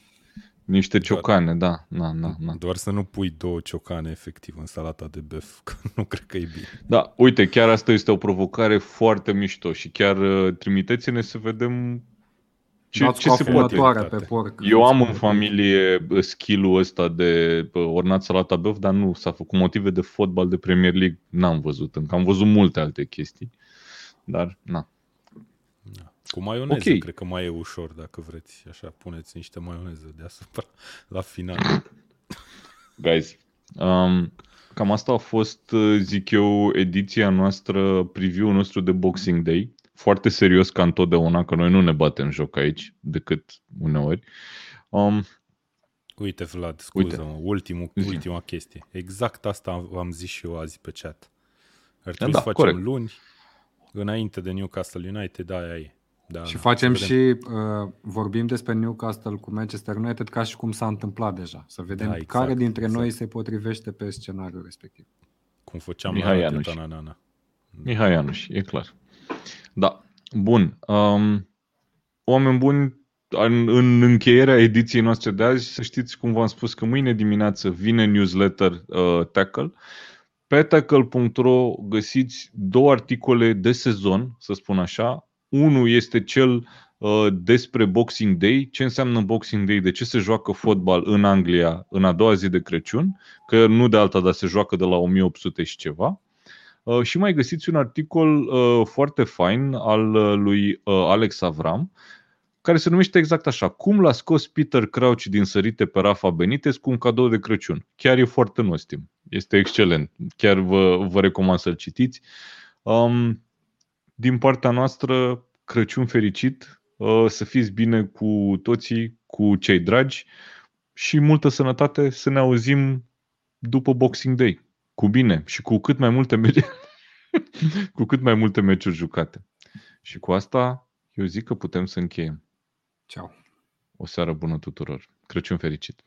Uh, Niște ciocane, da. Na, na, na. Doar să nu pui două ciocane efectiv în salata de băf, că nu cred că e bine. Da, uite, chiar asta este o provocare foarte mișto și chiar uh, trimiteți-ne să vedem ce, Dați ce cu se poate. afumătoare pe porc. Eu am în familie uh, skill-ul ăsta de uh, ornat salata băf, dar nu s-a făcut motive de fotbal de Premier League, n-am văzut încă. Am văzut multe alte chestii, dar na. Da. Cu maioneză, Ok. cred că mai e ușor dacă vreți. Așa, puneți niște maioneză deasupra la final. Guys, um, cam asta a fost, uh, zic eu, ediția noastră, preview-ul nostru de Boxing Day. Foarte serios ca întotdeauna, că noi nu ne batem joc aici, decât uneori. Um, Uite, Vlad, scuză-mă, ultimul, Zi. ultima chestie. Exact asta am- am zis și eu azi pe chat. Ar trebui da, să facem corect. luni, înainte de Newcastle United, aia e. Da, Și da, facem să vedem. și, uh, vorbim despre Newcastle cu Manchester United ca și cum s-a întâmplat deja. Să vedem Da, da, exact, care dintre exact. noi se potrivește pe scenariul respectiv. Cum făceam Mihai la Ianuș. Teta Nana. Mihai Ianuș, e clar. Da, bun. Um, oameni buni, în, în încheierea ediției noastre de azi, să știți cum v-am spus că mâine dimineață vine newsletter uh, Tackle. Pe tackle.ro găsiți două articole de sezon, să spun așa. Unul este cel uh, despre Boxing Day, ce înseamnă Boxing Day, de ce se joacă fotbal în Anglia în a doua zi de Crăciun, că nu de alta, dar se joacă de la 1800 și ceva. Uh, și mai găsiți un articol uh, foarte fain al uh, lui uh, Alex Avram, care se numește exact așa. Cum l-a scos Peter Crouch din sărite pe Rafa Benitez cu un cadou de Crăciun. Chiar e foarte nostim. Este excelent. Chiar vă, vă recomand să-l citiți. Um, din partea noastră, Crăciun fericit, uh, să fiți bine cu toții, cu cei dragi și multă sănătate să ne auzim după Boxing Day. Cu bine și cu cât mai multe meciuri, cu cât mai multe meciuri jucate. Și cu asta eu zic că putem să încheiem. Ciao. O seară bună tuturor. Crăciun fericit!